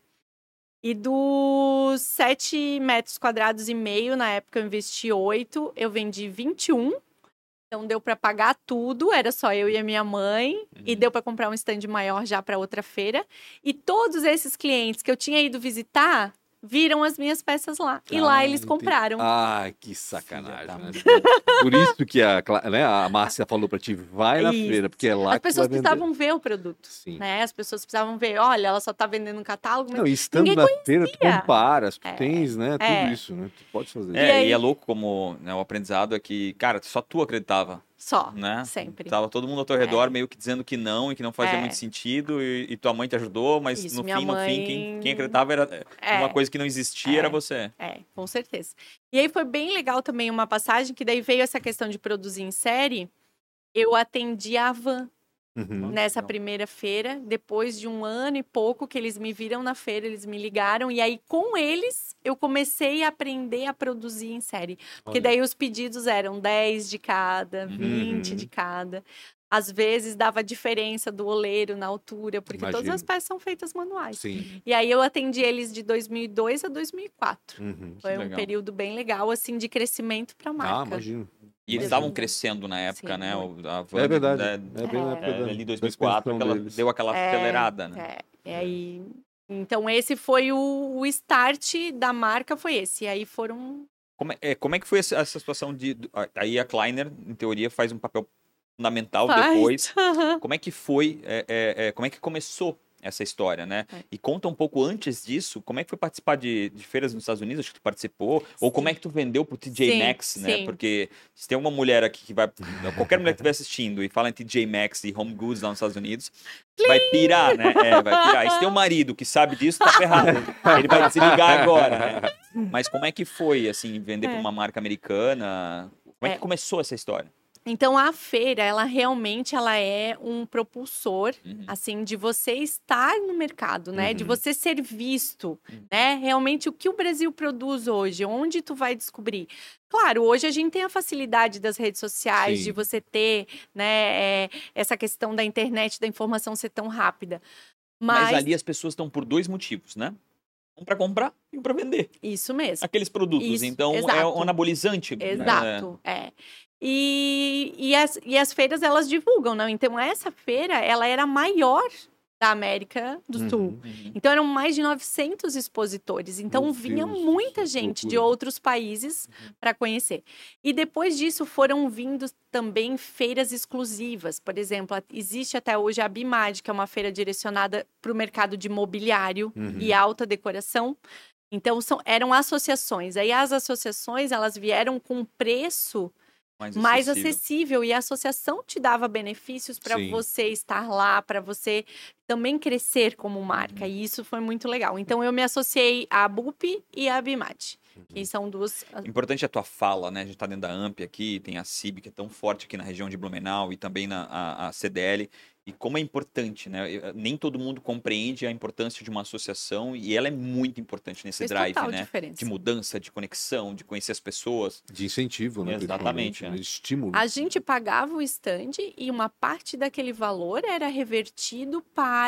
E dos 7 metros quadrados e meio, na época eu investi 8, eu vendi 21. Então deu para pagar tudo, era só eu e a minha mãe, uhum. e deu para comprar um stand maior já para outra feira. E todos esses clientes que eu tinha ido visitar, viram as minhas peças lá. Ah, e lá eles compraram. Ai, que sacanagem. Né? Por isso que a, né, a Márcia falou para ti, vai na isso. feira, porque é lá As pessoas precisavam ver o produto. Sim. Né? As pessoas precisavam ver, olha, ela só tá vendendo um catálogo, mas Não, estando na conhecia. feira, tu comparas, tu é. tens, né, tudo é. isso, né? Tu pode fazer. É, e, e é louco como né, o aprendizado é que, cara, só tu acreditava só, né? sempre. Tava todo mundo ao teu redor é. meio que dizendo que não e que não fazia é. muito sentido e, e, tua mãe te ajudou, mas Isso, no fim, mãe... no fim, quem, quem acreditava era é. uma coisa que não existia, era é. você. É, com certeza. E aí foi bem legal também uma passagem que daí veio essa questão de produzir em série. Eu atendi a Van Uhum. Nessa primeira feira, depois de um ano e pouco que eles me viram na feira, eles me ligaram e aí com eles eu comecei a aprender a produzir em série. Porque Olha. daí os pedidos eram 10 de cada, 20 uhum. de cada. Às vezes dava diferença do oleiro na altura, porque Imagino. todas as peças são feitas manuais. Sim. E aí eu atendi eles de 2002 a 2004. Uhum, Foi um legal. período bem legal, assim, de crescimento para a ah, marca. Ah, imagino. E eles estavam crescendo na época, Sim. né? A Van, é verdade. Né? É bem na época é, ali em 2004, ela deu aquela é, acelerada, né? É, e aí... Então, esse foi o, o start da marca, foi esse. E aí foram... Como é, como é que foi essa, essa situação de... Aí a Kleiner, em teoria, faz um papel fundamental faz. depois. *laughs* Como é que foi, é, é, é, como é que começou essa história, né? É. E conta um pouco antes disso, como é que foi participar de, de feiras nos Estados Unidos, acho que tu participou, sim. ou como é que tu vendeu pro TJ sim, Maxx, né? Sim. Porque se tem uma mulher aqui que vai, *laughs* qualquer mulher que estiver assistindo e fala em TJ Maxx e Home Goods lá nos Estados Unidos, Plim! vai pirar, né? É, vai pirar. E se tem um marido que sabe disso, tá ferrado. Ele vai desligar agora, né? Mas como é que foi, assim, vender é. para uma marca americana? Como é que é. começou essa história? Então a feira, ela realmente ela é um propulsor, uhum. assim, de você estar no mercado, né? Uhum. De você ser visto, uhum. né? Realmente o que o Brasil produz hoje, onde tu vai descobrir? Claro, hoje a gente tem a facilidade das redes sociais, Sim. de você ter, né, é, essa questão da internet, da informação ser tão rápida. Mas, Mas ali as pessoas estão por dois motivos, né? Um para comprar e um para vender. Isso mesmo. Aqueles produtos. Isso, então exato. é um anabolizante. Né? Exato, né? é. E, e, as, e as feiras elas divulgam, não? Então essa feira ela era maior da América do uhum, Sul. Uhum. Então eram mais de 900 expositores. Então Meu vinha Deus, muita gente de outros países uhum. para conhecer. E depois disso foram vindo também feiras exclusivas. Por exemplo, existe até hoje a Bimad, que é uma feira direcionada para o mercado de mobiliário e uhum. alta decoração. Então são, eram associações. Aí as associações elas vieram com preço mais, mais acessível. E a associação te dava benefícios para você estar lá, para você também crescer como marca. E isso foi muito legal. Então eu me associei à BUP e à Bimat. Que uhum. são duas. Importante a tua fala, né? A gente está dentro da AMP aqui, tem a CIB, que é tão forte aqui na região de Blumenau, e também na a, a CDL e como é importante, né? Nem todo mundo compreende a importância de uma associação e ela é muito importante nesse Fez drive, né? Diferença. De mudança, de conexão, de conhecer as pessoas. De incentivo, né? Exatamente. Né? Estímulo. A gente pagava o stand e uma parte daquele valor era revertido para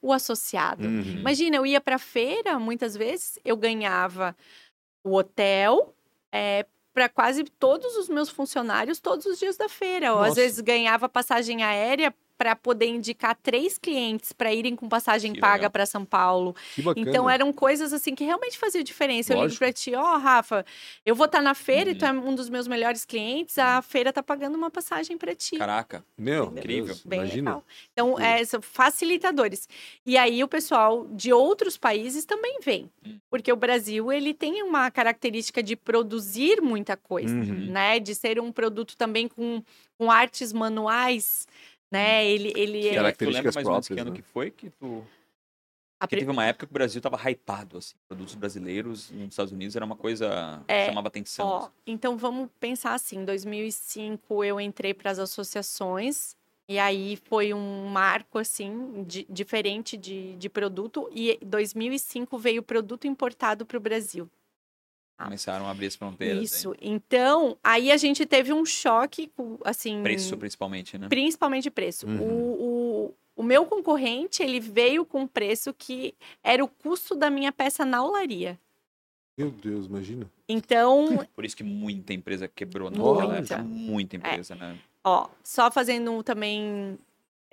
o associado. Uhum. Imagina, eu ia para feira, muitas vezes eu ganhava o hotel, é, para quase todos os meus funcionários todos os dias da feira. Ou às vezes ganhava passagem aérea para poder indicar três clientes para irem com passagem que paga para São Paulo. Então eram coisas assim que realmente faziam diferença. Lógico. Eu ligo para ti, ó, oh, Rafa, eu vou estar tá na feira uhum. e tu é um dos meus melhores clientes, a feira tá pagando uma passagem para ti. Caraca. Meu, incrível. Bem Imagina. legal. Então, é, são facilitadores. E aí o pessoal de outros países também vem. Hum. Porque o Brasil, ele tem uma característica de produzir muita coisa, uhum. né? De ser um produto também com, com artes manuais, né? Hum. Ele, ele é... Características mais próprias, que ano né? que foi que tu... Porque teve uma época que o Brasil estava hypado, assim, produtos brasileiros nos Estados Unidos era uma coisa que é, chamava atenção. Ó, assim. Então vamos pensar assim, em 2005 eu entrei para as associações e aí foi um marco assim de, diferente de, de produto e 2005 veio produto importado para o Brasil. Ah. Começaram a abrir as fronteiras. Isso. Hein? Então, aí a gente teve um choque, assim. Preço, principalmente, né? Principalmente preço. Uhum. O, o, o, meu concorrente, ele veio com um preço que era o custo da minha peça na olaria. Meu Deus, imagina. Então. *laughs* Por isso que muita empresa quebrou muita. Muita é. empresa, é. né? Ó, só fazendo também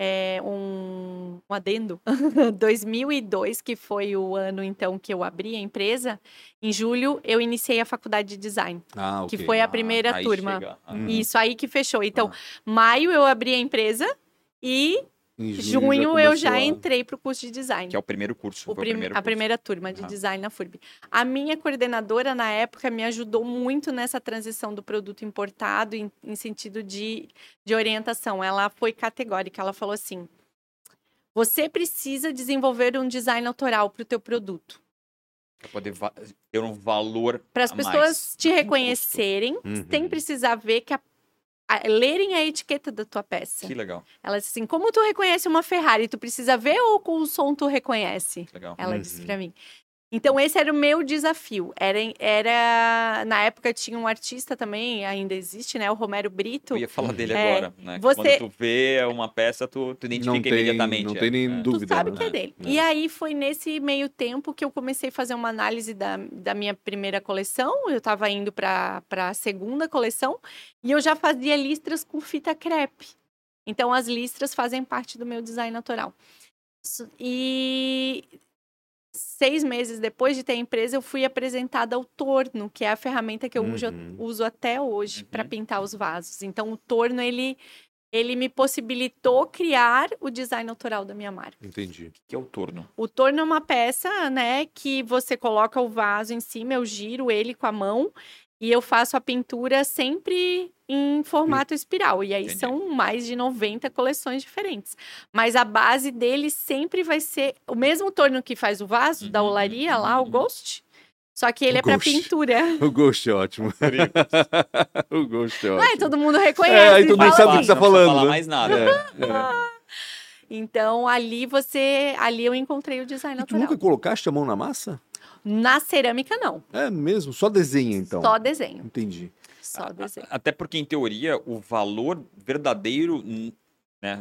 é, um, um adendo. *laughs* 2002, que foi o ano então que eu abri a empresa, em julho eu iniciei a faculdade de design, ah, okay. que foi a primeira ah, turma. Ah. Isso aí que fechou. Então, ah. maio eu abri a empresa e em junho, junho já eu já a... entrei para o curso de design. Que é o primeiro curso. O prim... primeiro a primeira turma de design na FURB. A minha coordenadora, na época, me ajudou muito nessa transição do produto importado, em, em sentido de, de orientação. Ela foi categórica. Ela falou assim: você precisa desenvolver um design autoral para o teu produto. Para poder ter um valor. Para as pessoas mais. te reconhecerem, uhum. sem precisar ver que a a, lerem a etiqueta da tua peça. Que legal. Ela disse assim: como tu reconhece uma Ferrari? Tu precisa ver ou com o som tu reconhece? Legal. Ela uhum. disse para mim. Então, esse era o meu desafio. Era, era Na época tinha um artista também, ainda existe, né? O Romero Brito. Eu ia falar dele é, agora, né? Você... Quando tu vê uma peça, tu, tu identifica não tem, imediatamente. Não tem nem é. dúvida. Tu sabe né? que é dele. É. E aí foi nesse meio tempo que eu comecei a fazer uma análise da, da minha primeira coleção. Eu estava indo para a segunda coleção e eu já fazia listras com fita crepe. Então, as listras fazem parte do meu design natural. E seis meses depois de ter a empresa, eu fui apresentada ao torno, que é a ferramenta que eu uhum. uso, uso, até hoje uhum. para pintar os vasos. Então, o torno, ele, ele me possibilitou criar o design autoral da minha marca. Entendi. O que é o torno? O torno é uma peça, né, que você coloca o vaso em cima, eu giro ele com a mão e eu faço a pintura sempre em formato espiral. E aí Entendi. são mais de 90 coleções diferentes. Mas a base dele sempre vai ser o mesmo torno que faz o vaso uhum. da olaria lá, o uhum. Ghost. Só que ele o é para pintura. *laughs* O Ghost é ótimo. o Ghost *laughs* é ótimo. Ai, todo mundo reconhece. É, aí todo mundo sabe o que você tá falando. Não falar né? mais nada. É, é. *laughs* Então, ali você. Ali eu encontrei o design e natural. Tu nunca colocaste a mão na massa? Na cerâmica, não. É mesmo? Só desenho, então? Só desenho. Entendi. Só desenho. Até porque, em teoria, o valor verdadeiro, né,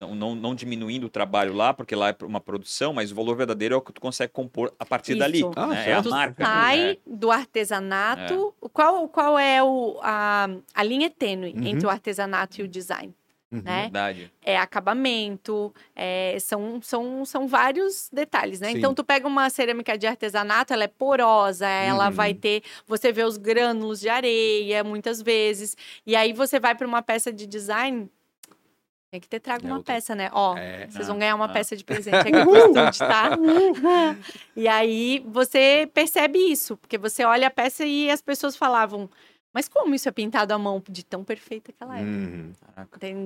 não, não, não, diminuindo o trabalho lá, porque lá é uma produção, mas o valor verdadeiro é o que tu consegue compor a partir Isso. dali. Ah, né? É a marca. sai né? do artesanato. É. Qual, qual é o, a, a linha tênue uhum. entre o artesanato e o design? Uhum, né? Verdade. É acabamento, é, são, são, são vários detalhes, né? Sim. Então, tu pega uma cerâmica de artesanato, ela é porosa, ela uhum. vai ter... Você vê os grânulos de areia, muitas vezes. E aí, você vai para uma peça de design... Tem que ter trago é uma peça, né? Ó, é, vocês vão ganhar uma ah. peça de presente aqui no estúdio, tá? *laughs* e aí, você percebe isso, porque você olha a peça e as pessoas falavam... Mas como isso é pintado à mão de tão perfeita que ela é? Uhum.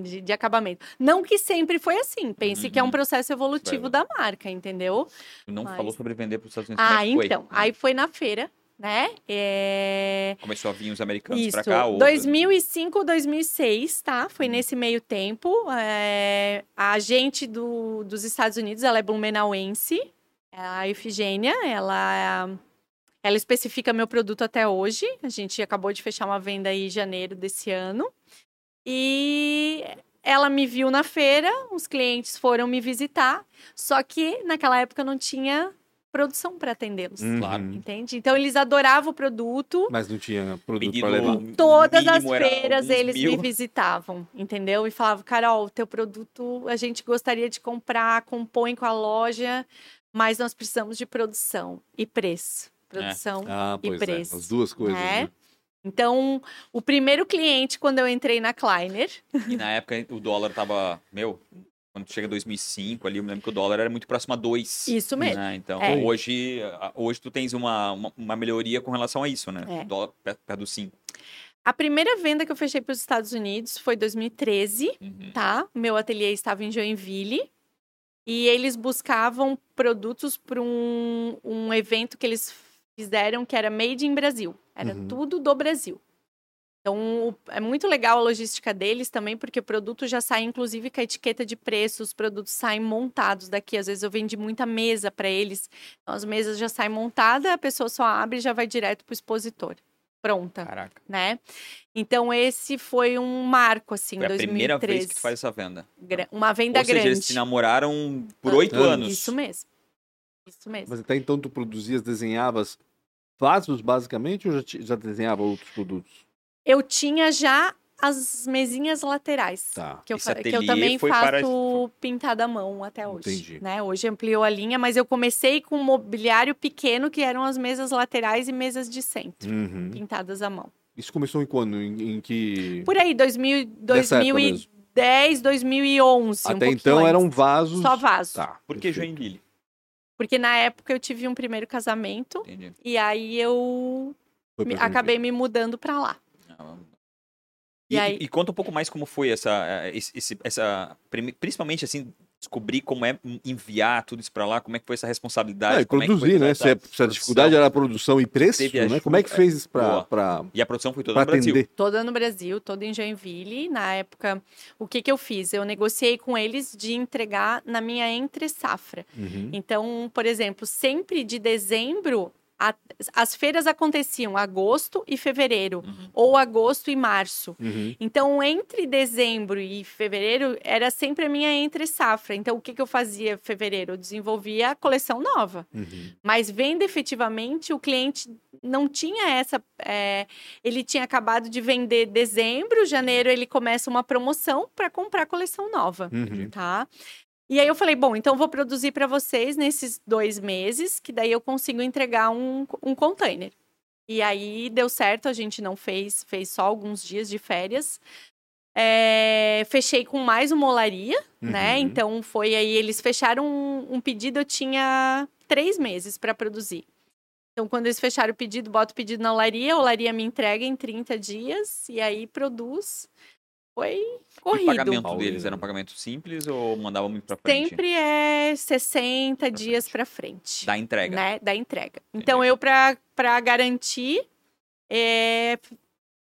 De, de, acabamento. Não que sempre foi assim. Pense uhum. que é um uhum. processo evolutivo da marca, entendeu? não Mas... falou sobre vender para os Estados Unidos. Ah, é então. Aí foi na feira, né? É... Começou a vir os americanos para cá? Ou... 2005, 2006, tá? Foi uhum. nesse meio tempo. É... A agente do, dos Estados Unidos, ela é blumenauense. A Efigênia, ela ela especifica meu produto até hoje. A gente acabou de fechar uma venda aí em janeiro desse ano. E ela me viu na feira, os clientes foram me visitar, só que naquela época não tinha produção para atendê-los. Uhum. Claro. Entende? Então eles adoravam o produto. Mas não tinha produto para levar. Todas as feiras eles mil. me visitavam, entendeu? E falavam, Carol, teu produto a gente gostaria de comprar, compõe com a loja, mas nós precisamos de produção e preço. Produção é. ah, e é, preço. É. As duas coisas. Né? né? Então, o primeiro cliente, quando eu entrei na Kleiner. E na época o dólar tava, meu, quando chega 2005 ali, eu me lembro que o dólar era muito próximo a 2. Isso mesmo. Né? Então, é. hoje, hoje tu tens uma, uma, uma, melhoria com relação a isso, né? É. O dólar perto, perto do 5. A primeira venda que eu fechei para os Estados Unidos foi 2013, uhum. tá? Meu ateliê estava em Joinville. E eles buscavam produtos para um, um evento que eles fizeram que era Made in Brasil. Era uhum. tudo do Brasil. Então, é muito legal a logística deles também, porque o produto já sai, inclusive, com a etiqueta de preço, os produtos saem montados daqui. Às vezes eu vendi muita mesa para eles. Então, as mesas já saem montadas, a pessoa só abre e já vai direto para o expositor. Pronta. Caraca. Né? Então, esse foi um marco, assim, foi em 2013. a primeira vez que tu faz essa venda. Uma venda Ou seja, grande. eles se namoraram por oito anos. Isso mesmo. Isso mesmo. Mas até então tu produzias, desenhavas vasos, basicamente, ou já, já desenhava outros produtos? Eu tinha já as mesinhas laterais. Tá. Que, eu, que eu também faço para... pintada à mão até hoje. Entendi. Né? Hoje ampliou a linha, mas eu comecei com um mobiliário pequeno, que eram as mesas laterais e mesas de centro, uhum. pintadas à mão. Isso começou em quando? Em, em que. Por aí, 2000, 2010, 2011. Até um então antes. eram vasos. Só vasos. Tá. Por que Joinville? Porque na época eu tive um primeiro casamento Entendi. e aí eu me, acabei me mudando para lá. E, e, aí... e, conta um pouco mais como foi essa, eh, esse, essa principalmente assim descobrir como é enviar tudo isso para lá, como é que foi essa responsabilidade. É, e produzir, é né? Se, a, se a dificuldade era a produção e preço, né? Como é que fez isso para. E a produção foi toda no Brasil? Atender. Toda no Brasil, toda em Joinville. Na época, o que, que eu fiz? Eu negociei com eles de entregar na minha entre safra. Uhum. Então, por exemplo, sempre de dezembro a, as feiras aconteciam agosto e fevereiro, uhum. ou agosto e março. Uhum. Então, entre dezembro e fevereiro, era sempre a minha entre safra. Então, o que, que eu fazia fevereiro? Eu desenvolvia a coleção nova. Uhum. Mas, vendo efetivamente, o cliente não tinha essa. É, ele tinha acabado de vender dezembro, janeiro ele começa uma promoção para comprar a coleção nova. Uhum. Tá? E aí eu falei, bom, então vou produzir para vocês nesses dois meses, que daí eu consigo entregar um, um container. E aí deu certo, a gente não fez, fez só alguns dias de férias. É, fechei com mais uma olaria, né? uhum. né? Então foi aí, eles fecharam um, um pedido, eu tinha três meses para produzir. Então, quando eles fecharam o pedido, boto o pedido na olaria, a olaria me entrega em 30 dias e aí produz foi corrido. o pagamento deles era um pagamento simples ou mandava muito para frente? Sempre é 60 pra dias para frente. Da entrega. Né? Da entrega. Entendi. Então, eu, para garantir, é,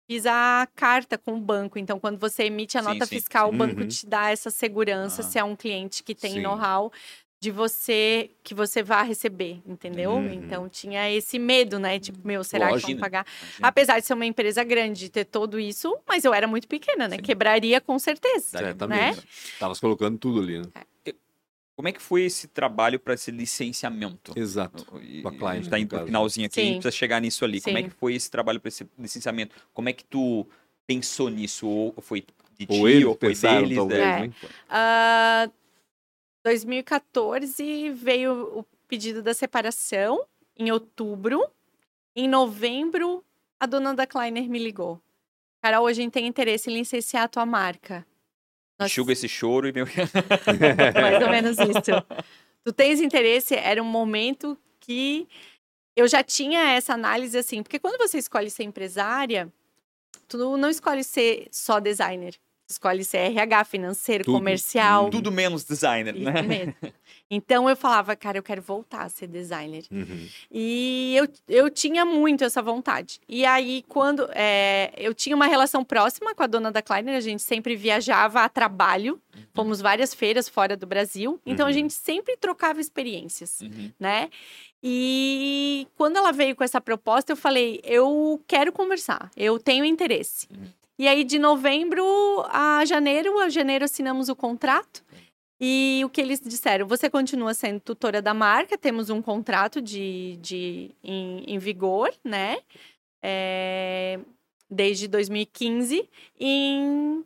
fiz a carta com o banco. Então, quando você emite a sim, nota sim, fiscal, sim. o banco uhum. te dá essa segurança, ah. se é um cliente que tem know-how de você que você vá receber, entendeu? Uhum. Então tinha esse medo, né? Tipo, meu, será Lógico, que vão pagar? Imagina. Apesar de ser uma empresa grande, de ter todo isso, mas eu era muito pequena, né? Sim. Quebraria com certeza. Certamente. Né? Tava colocando tudo ali, né? É. Como é que foi esse trabalho para esse licenciamento? Exato. E, a, a gente está indo no finalzinho aqui, Sim. a gente precisa chegar nisso ali. Sim. Como é que foi esse trabalho para esse licenciamento? Como é que tu pensou nisso? Ou foi de ti, ou, ele ou foi deles? Talvez, é. né? uh, 2014 veio o pedido da separação, em outubro. Em novembro, a dona da Kleiner me ligou. Carol, a gente tem interesse em licenciar a tua marca. Nós... Enxuga esse choro e meu. *laughs* Mais ou menos isso. Tu tens interesse? Era um momento que eu já tinha essa análise assim, porque quando você escolhe ser empresária, tu não escolhe ser só designer escolhe CRH, financeiro, tudo, comercial. Tudo menos designer, né? Mesmo. Então eu falava, cara, eu quero voltar a ser designer. Uhum. E eu, eu tinha muito essa vontade. E aí, quando é, eu tinha uma relação próxima com a dona da Kleiner, a gente sempre viajava a trabalho, uhum. fomos várias feiras fora do Brasil, então uhum. a gente sempre trocava experiências, uhum. né? E quando ela veio com essa proposta, eu falei, eu quero conversar, eu tenho interesse. E aí, de novembro a janeiro, a janeiro assinamos o contrato. E o que eles disseram? Você continua sendo tutora da marca, temos um contrato de, de, em, em vigor, né? É, desde 2015. Em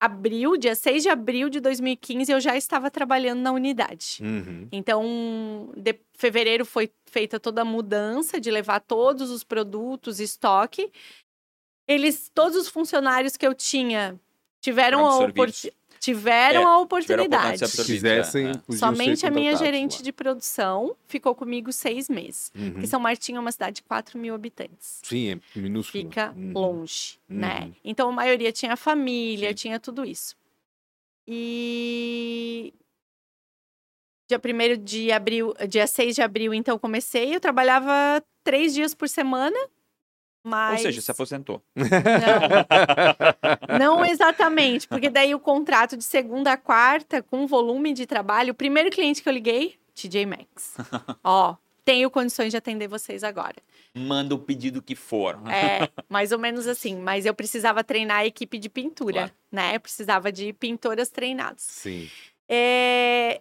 abril, dia 6 de abril de 2015, eu já estava trabalhando na unidade. Uhum. Então, de fevereiro foi feita toda a mudança de levar todos os produtos, estoque. Eles, todos os funcionários que eu tinha tiveram a oportunidade tiveram é, a oportunidade. Se quisessem, é. Somente a minha gerente lá. de produção ficou comigo seis meses. Uhum. Porque São Martinho é uma cidade de 4 mil habitantes. Sim, é minúsculo. Fica uhum. longe, uhum. né? Então a maioria tinha família, Sim. tinha tudo isso. E dia 1 de abril, dia 6 de abril, então comecei. Eu trabalhava três dias por semana mas... Ou seja, se aposentou. Não. *laughs* Não exatamente, porque daí o contrato de segunda a quarta, com volume de trabalho, o primeiro cliente que eu liguei, TJ Maxx. *laughs* Ó, tenho condições de atender vocês agora. Manda o pedido que for. É, mais ou menos assim. Mas eu precisava treinar a equipe de pintura, claro. né? Eu precisava de pintoras treinadas. Sim. É...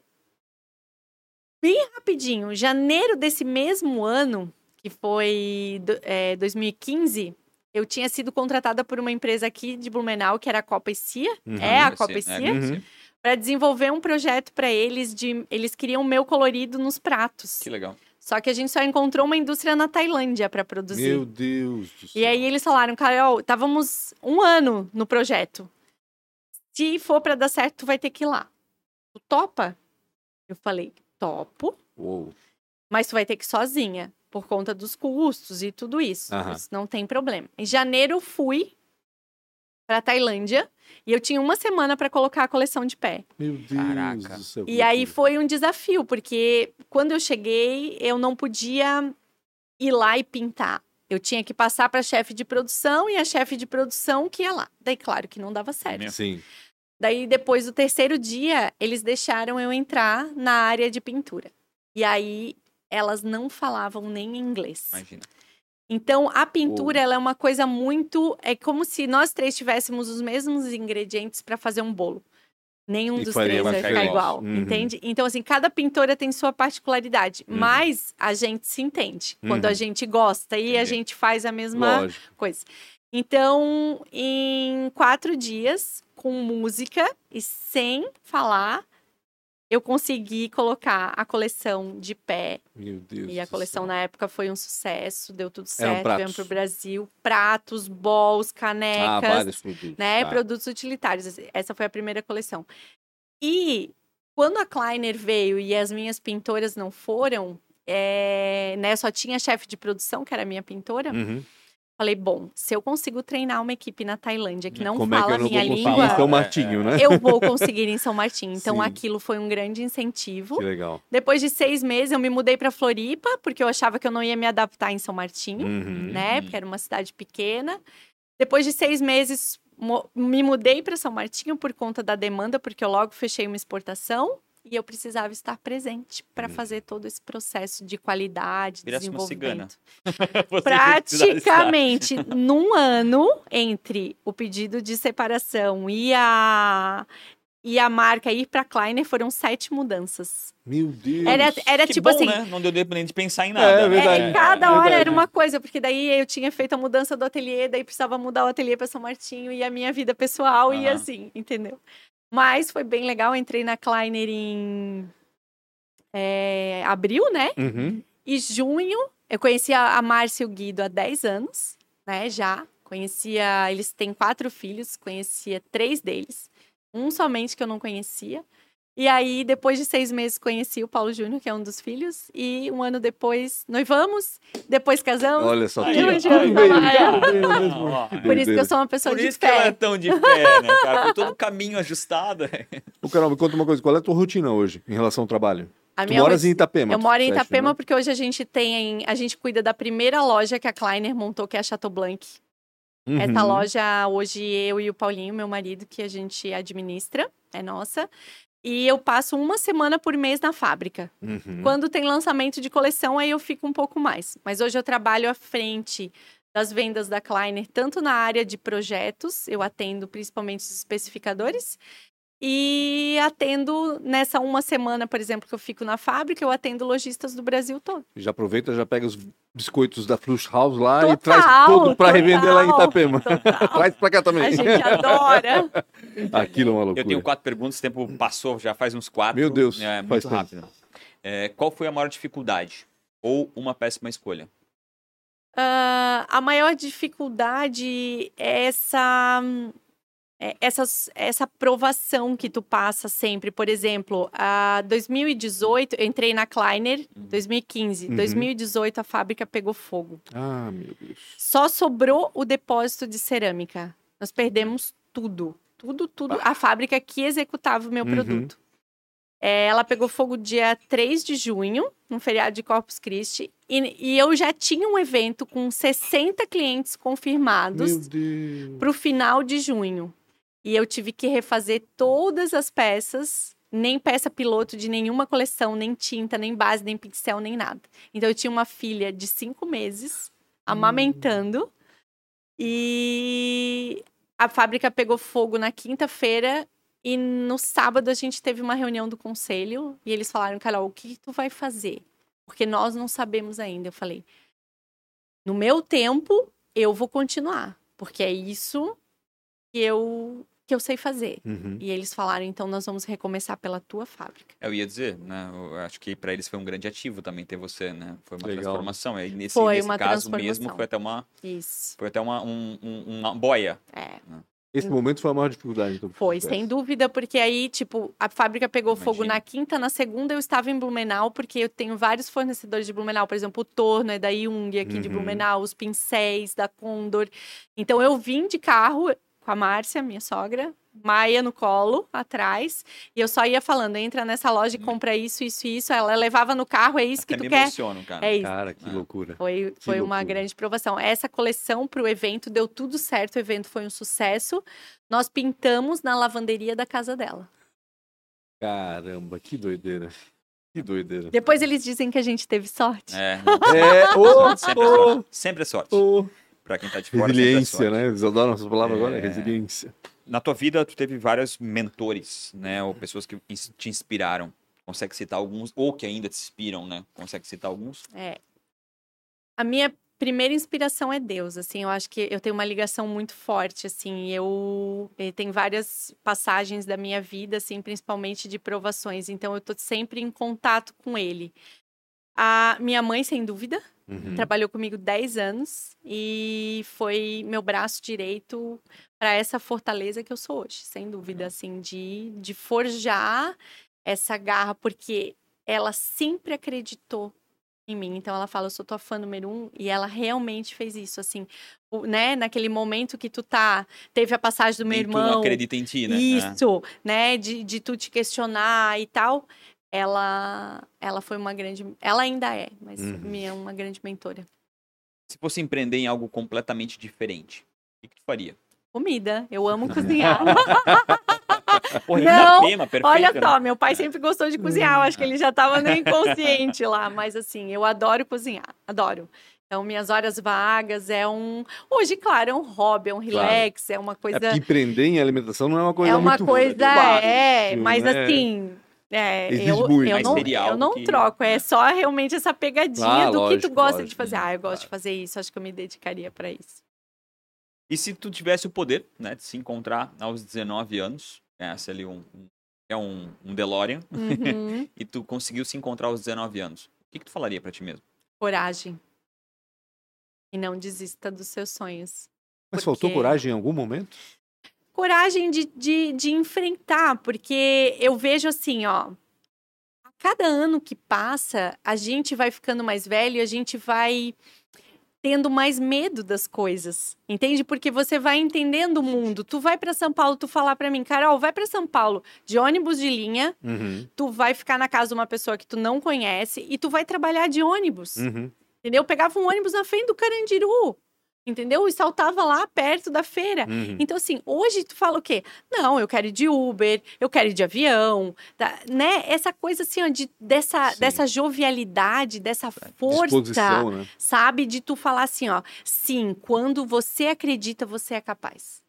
Bem rapidinho, janeiro desse mesmo ano, que foi é, 2015, eu tinha sido contratada por uma empresa aqui de Blumenau, que era a Copa Cia, uhum, é a Copa Cia, é, uhum. para desenvolver um projeto para eles de eles queriam meu colorido nos pratos. Que legal. Só que a gente só encontrou uma indústria na Tailândia para produzir. Meu Deus do céu. E aí eles falaram, Carol, estávamos um ano no projeto. Se for para dar certo, tu vai ter que ir lá. Tu topa? Eu falei, topo. Uou. Mas tu vai ter que ir sozinha por conta dos custos e tudo isso. Uhum. isso não tem problema. Em janeiro eu fui para Tailândia e eu tinha uma semana para colocar a coleção de pé. Meu Deus Caraca. do céu. E aí foi um desafio, porque quando eu cheguei, eu não podia ir lá e pintar. Eu tinha que passar para a chefe de produção e a chefe de produção que ia lá. Daí, claro que não dava certo. Sim. Daí, depois do terceiro dia, eles deixaram eu entrar na área de pintura. E aí elas não falavam nem inglês. Imagina. Então, a pintura oh. ela é uma coisa muito. É como se nós três tivéssemos os mesmos ingredientes para fazer um bolo. Nenhum e dos três vai ficar igual, uhum. entende? Então, assim, cada pintora tem sua particularidade, uhum. mas a gente se entende uhum. quando a uhum. gente gosta e a gente faz a mesma Lógico. coisa. Então, em quatro dias, com música e sem falar, eu consegui colocar a coleção de pé. Meu Deus. E a coleção na época foi um sucesso, deu tudo certo, viemos para o Brasil. Pratos, bols, canecas. Ah, vários produtos. Né? Tá. Produtos utilitários. Essa foi a primeira coleção. E quando a Kleiner veio e as minhas pintoras não foram, é, né, só tinha chefe de produção, que era a minha pintora. Uhum. Falei, bom, se eu consigo treinar uma equipe na Tailândia que não Como fala é que a minha língua. Em São Martinho, né? Eu vou conseguir em São Martinho. Então Sim. aquilo foi um grande incentivo. Que legal. Depois de seis meses, eu me mudei para Floripa, porque eu achava que eu não ia me adaptar em São Martinho, uhum, né? Porque era uma cidade pequena. Depois de seis meses, me mudei para São Martinho por conta da demanda, porque eu logo fechei uma exportação e eu precisava estar presente para hum. fazer todo esse processo de qualidade, Virasse desenvolvimento. *laughs* Praticamente num ano entre o pedido de separação e a e a marca ir para Kleiner foram sete mudanças. Meu Deus. Era, era que tipo bom, assim. Né? Não deu tempo nem de pensar em nada. É, é verdade. É, cada é, hora era uma coisa, porque daí eu tinha feito a mudança do ateliê, daí precisava mudar o ateliê para São Martinho e a minha vida pessoal uhum. e assim, entendeu? Mas foi bem legal. entrei na Kleiner em é, abril, né? Uhum. E junho, eu conhecia a Márcia e o Guido há 10 anos, né? Já. Conhecia. Eles têm quatro filhos, conhecia três deles. Um somente que eu não conhecia. E aí, depois de seis meses, conheci o Paulo Júnior, que é um dos filhos. E um ano depois, noivamos. Depois casamos. Olha só. Aí, ó, Por isso que eu sou uma pessoa Por de isso que ela é tão de fé, né, cara? Por todo o caminho ajustado. o Carol, me conta uma coisa. Qual é a tua rotina hoje, em relação ao trabalho? A tu moras em Itapema. Eu moro em Itapema né? porque hoje a gente tem... A gente cuida da primeira loja que a Kleiner montou, que é a Chateau Blanc. Uhum. Essa loja, hoje, eu e o Paulinho, meu marido, que a gente administra, é nossa. E eu passo uma semana por mês na fábrica. Uhum. Quando tem lançamento de coleção, aí eu fico um pouco mais. Mas hoje eu trabalho à frente das vendas da Kleiner, tanto na área de projetos, eu atendo principalmente os especificadores, e atendo nessa uma semana, por exemplo, que eu fico na fábrica, eu atendo lojistas do Brasil todo. Já aproveita, já pega os biscoitos da Flush House lá total, e traz tudo para revender lá em Itapema. *laughs* traz para cá também. A gente adora. *laughs* Aquilo é uma loucura. Eu tenho quatro perguntas, o tempo passou, já faz uns quatro. Meu Deus, é muito rápido. É, qual foi a maior dificuldade ou uma péssima escolha? Uh, a maior dificuldade é essa é, essas, essa aprovação que tu passa sempre. Por exemplo, a 2018, eu entrei na Kleiner, 2015. Uhum. 2018, a fábrica pegou fogo. Ah, meu Deus. Só sobrou o depósito de cerâmica. Nós perdemos tudo. Tudo, tudo. Ah. A fábrica que executava o meu uhum. produto. É, ela pegou fogo dia 3 de junho, no feriado de Corpus Christi. E, e eu já tinha um evento com 60 clientes confirmados para o final de junho. E eu tive que refazer todas as peças, nem peça piloto de nenhuma coleção, nem tinta, nem base, nem pincel, nem nada. Então eu tinha uma filha de cinco meses, amamentando, hum. e a fábrica pegou fogo na quinta-feira. E no sábado a gente teve uma reunião do conselho e eles falaram, Carol, o que tu vai fazer? Porque nós não sabemos ainda. Eu falei, no meu tempo, eu vou continuar, porque é isso que eu que eu sei fazer. Uhum. E eles falaram, então nós vamos recomeçar pela tua fábrica. Eu ia dizer, né? Eu acho que para eles foi um grande ativo também ter você, né? Foi uma Legal. transformação. E nesse, foi nesse uma caso mesmo foi até uma. Isso. Foi até uma, um, um, uma boia. É. Né? Esse momento foi a maior dificuldade. Então, foi, sem dúvida, porque aí, tipo, a fábrica pegou Imagina. fogo na quinta, na segunda eu estava em Blumenau, porque eu tenho vários fornecedores de Blumenau, por exemplo, o Torno é da Jung aqui uhum. de Blumenau, os pincéis da Condor. Então eu vim de carro com a Márcia, minha sogra, Maia no colo, atrás, e eu só ia falando, entra nessa loja e uhum. compra isso, isso isso. Ela levava no carro, é isso Até que tu quer. Cara. É isso. Cara, que loucura. Foi, que foi loucura. uma grande provação. Essa coleção para o evento deu tudo certo, o evento foi um sucesso. Nós pintamos na lavanderia da casa dela. Caramba, que doideira. Que doideira. Depois eles dizem que a gente teve sorte. É, é oh, sempre, oh, é sorte. sempre é sorte. Oh. Pra quem tá de fora, Resiliência, né? Eles adoram essas palavras é... agora, resiliência na tua vida, tu teve vários mentores, né? Ou pessoas que te inspiraram. Consegue citar alguns, ou que ainda te inspiram, né? Consegue citar alguns? É. A minha primeira inspiração é Deus, assim, eu acho que eu tenho uma ligação muito forte, assim, eu, eu eh, tem várias passagens da minha vida, assim, principalmente de provações, então eu tô sempre em contato com ele. A minha mãe, sem dúvida, uhum. trabalhou comigo 10 anos e foi meu braço direito para essa fortaleza que eu sou hoje, sem dúvida, assim, de, de forjar essa garra, porque ela sempre acreditou em mim. Então ela fala, eu sou tua fã número um, e ela realmente fez isso, assim, né? Naquele momento que tu tá, teve a passagem do meu e irmão. Tu acredita em ti, né? Isso, é. né? De, de tu te questionar e tal. Ela, ela foi uma grande, ela ainda é, mas uhum. é uma grande mentora. Se fosse empreender em algo completamente diferente, o que, que tu faria? Comida. Eu amo *laughs* cozinhar. *laughs* Porra, não, tema, perfeito, olha só, meu pai sempre gostou de cozinhar. Eu acho que ele já estava no *laughs* inconsciente lá. Mas assim, eu adoro cozinhar. Adoro. Então, minhas horas vagas é um. Hoje, claro, é um hobby, é um relax, claro. é uma coisa. É empreender em alimentação não é uma coisa É uma muito coisa, é, mas né? assim. É, eu, eu, não, eu não que... troco, é só realmente essa pegadinha ah, do lógico, que tu gosta lógico, de fazer. Ah, eu gosto claro. de fazer isso, acho que eu me dedicaria para isso. E se tu tivesse o poder, né, de se encontrar aos 19 anos, essa ali um, é um, um DeLorean, uhum. *laughs* e tu conseguiu se encontrar aos 19 anos, o que, que tu falaria para ti mesmo? Coragem. E não desista dos seus sonhos. Mas porque... faltou coragem em algum momento? Coragem de, de, de enfrentar, porque eu vejo assim, ó, a cada ano que passa, a gente vai ficando mais velho, a gente vai tendo mais medo das coisas, entende? Porque você vai entendendo o mundo. Tu vai para São Paulo, tu falar para mim, Carol, vai para São Paulo de ônibus de linha, uhum. tu vai ficar na casa de uma pessoa que tu não conhece e tu vai trabalhar de ônibus. Uhum. Entendeu? Eu pegava um ônibus na frente do Carandiru entendeu? E saltava lá perto da feira. Uhum. Então, assim, hoje tu fala o quê? Não, eu quero ir de Uber, eu quero ir de avião, tá? né? Essa coisa, assim, ó, de, dessa, dessa jovialidade, dessa é, força, né? sabe? De tu falar assim, ó, sim, quando você acredita, você é capaz.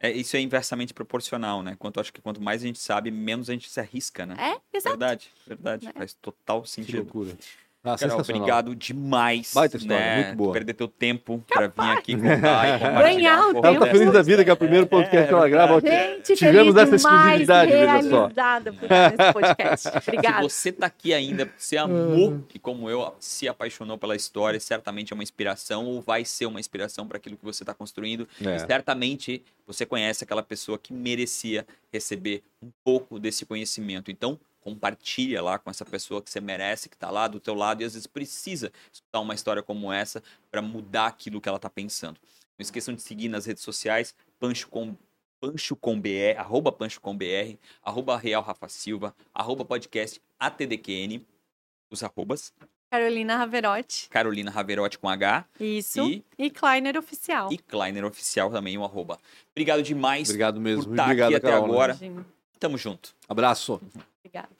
É, isso é inversamente proporcional, né? Quanto acho que quanto mais a gente sabe, menos a gente se arrisca, né? É, exato. Verdade, verdade. É. Faz total sentido. Que loucura. Ah, Carol, obrigado demais. Baita história, né? muito boa. Perder teu tempo para vir aqui contar e compartilhar. *laughs* Ganhar o tempo. Ela tá feliz da vida, que é o primeiro podcast é, que ela grava. Gente, Tivemos essa exclusividade, veja só. por *laughs* podcast. Obrigada. Se você tá aqui ainda, você amou e como eu, se apaixonou pela história, certamente é uma inspiração ou vai ser uma inspiração para aquilo que você está construindo. É. E certamente você conhece aquela pessoa que merecia receber um pouco desse conhecimento. Então, compartilha lá com essa pessoa que você merece, que está lá do teu lado e às vezes precisa escutar uma história como essa para mudar aquilo que ela está pensando. Não esqueçam de seguir nas redes sociais, Pancho com Pancho com BR, arroba Pancho com BR, arroba Real Rafa Silva, arroba podcast ATDQN, os arrobas. Carolina Raverotti. Carolina Raverotti com H. Isso. E, e Kleiner Oficial. E Kleiner Oficial também, o arroba. Obrigado demais. Obrigado mesmo. Por estar Obrigado, aqui até Carol, agora. Tamo junto. Abraço. Obrigada.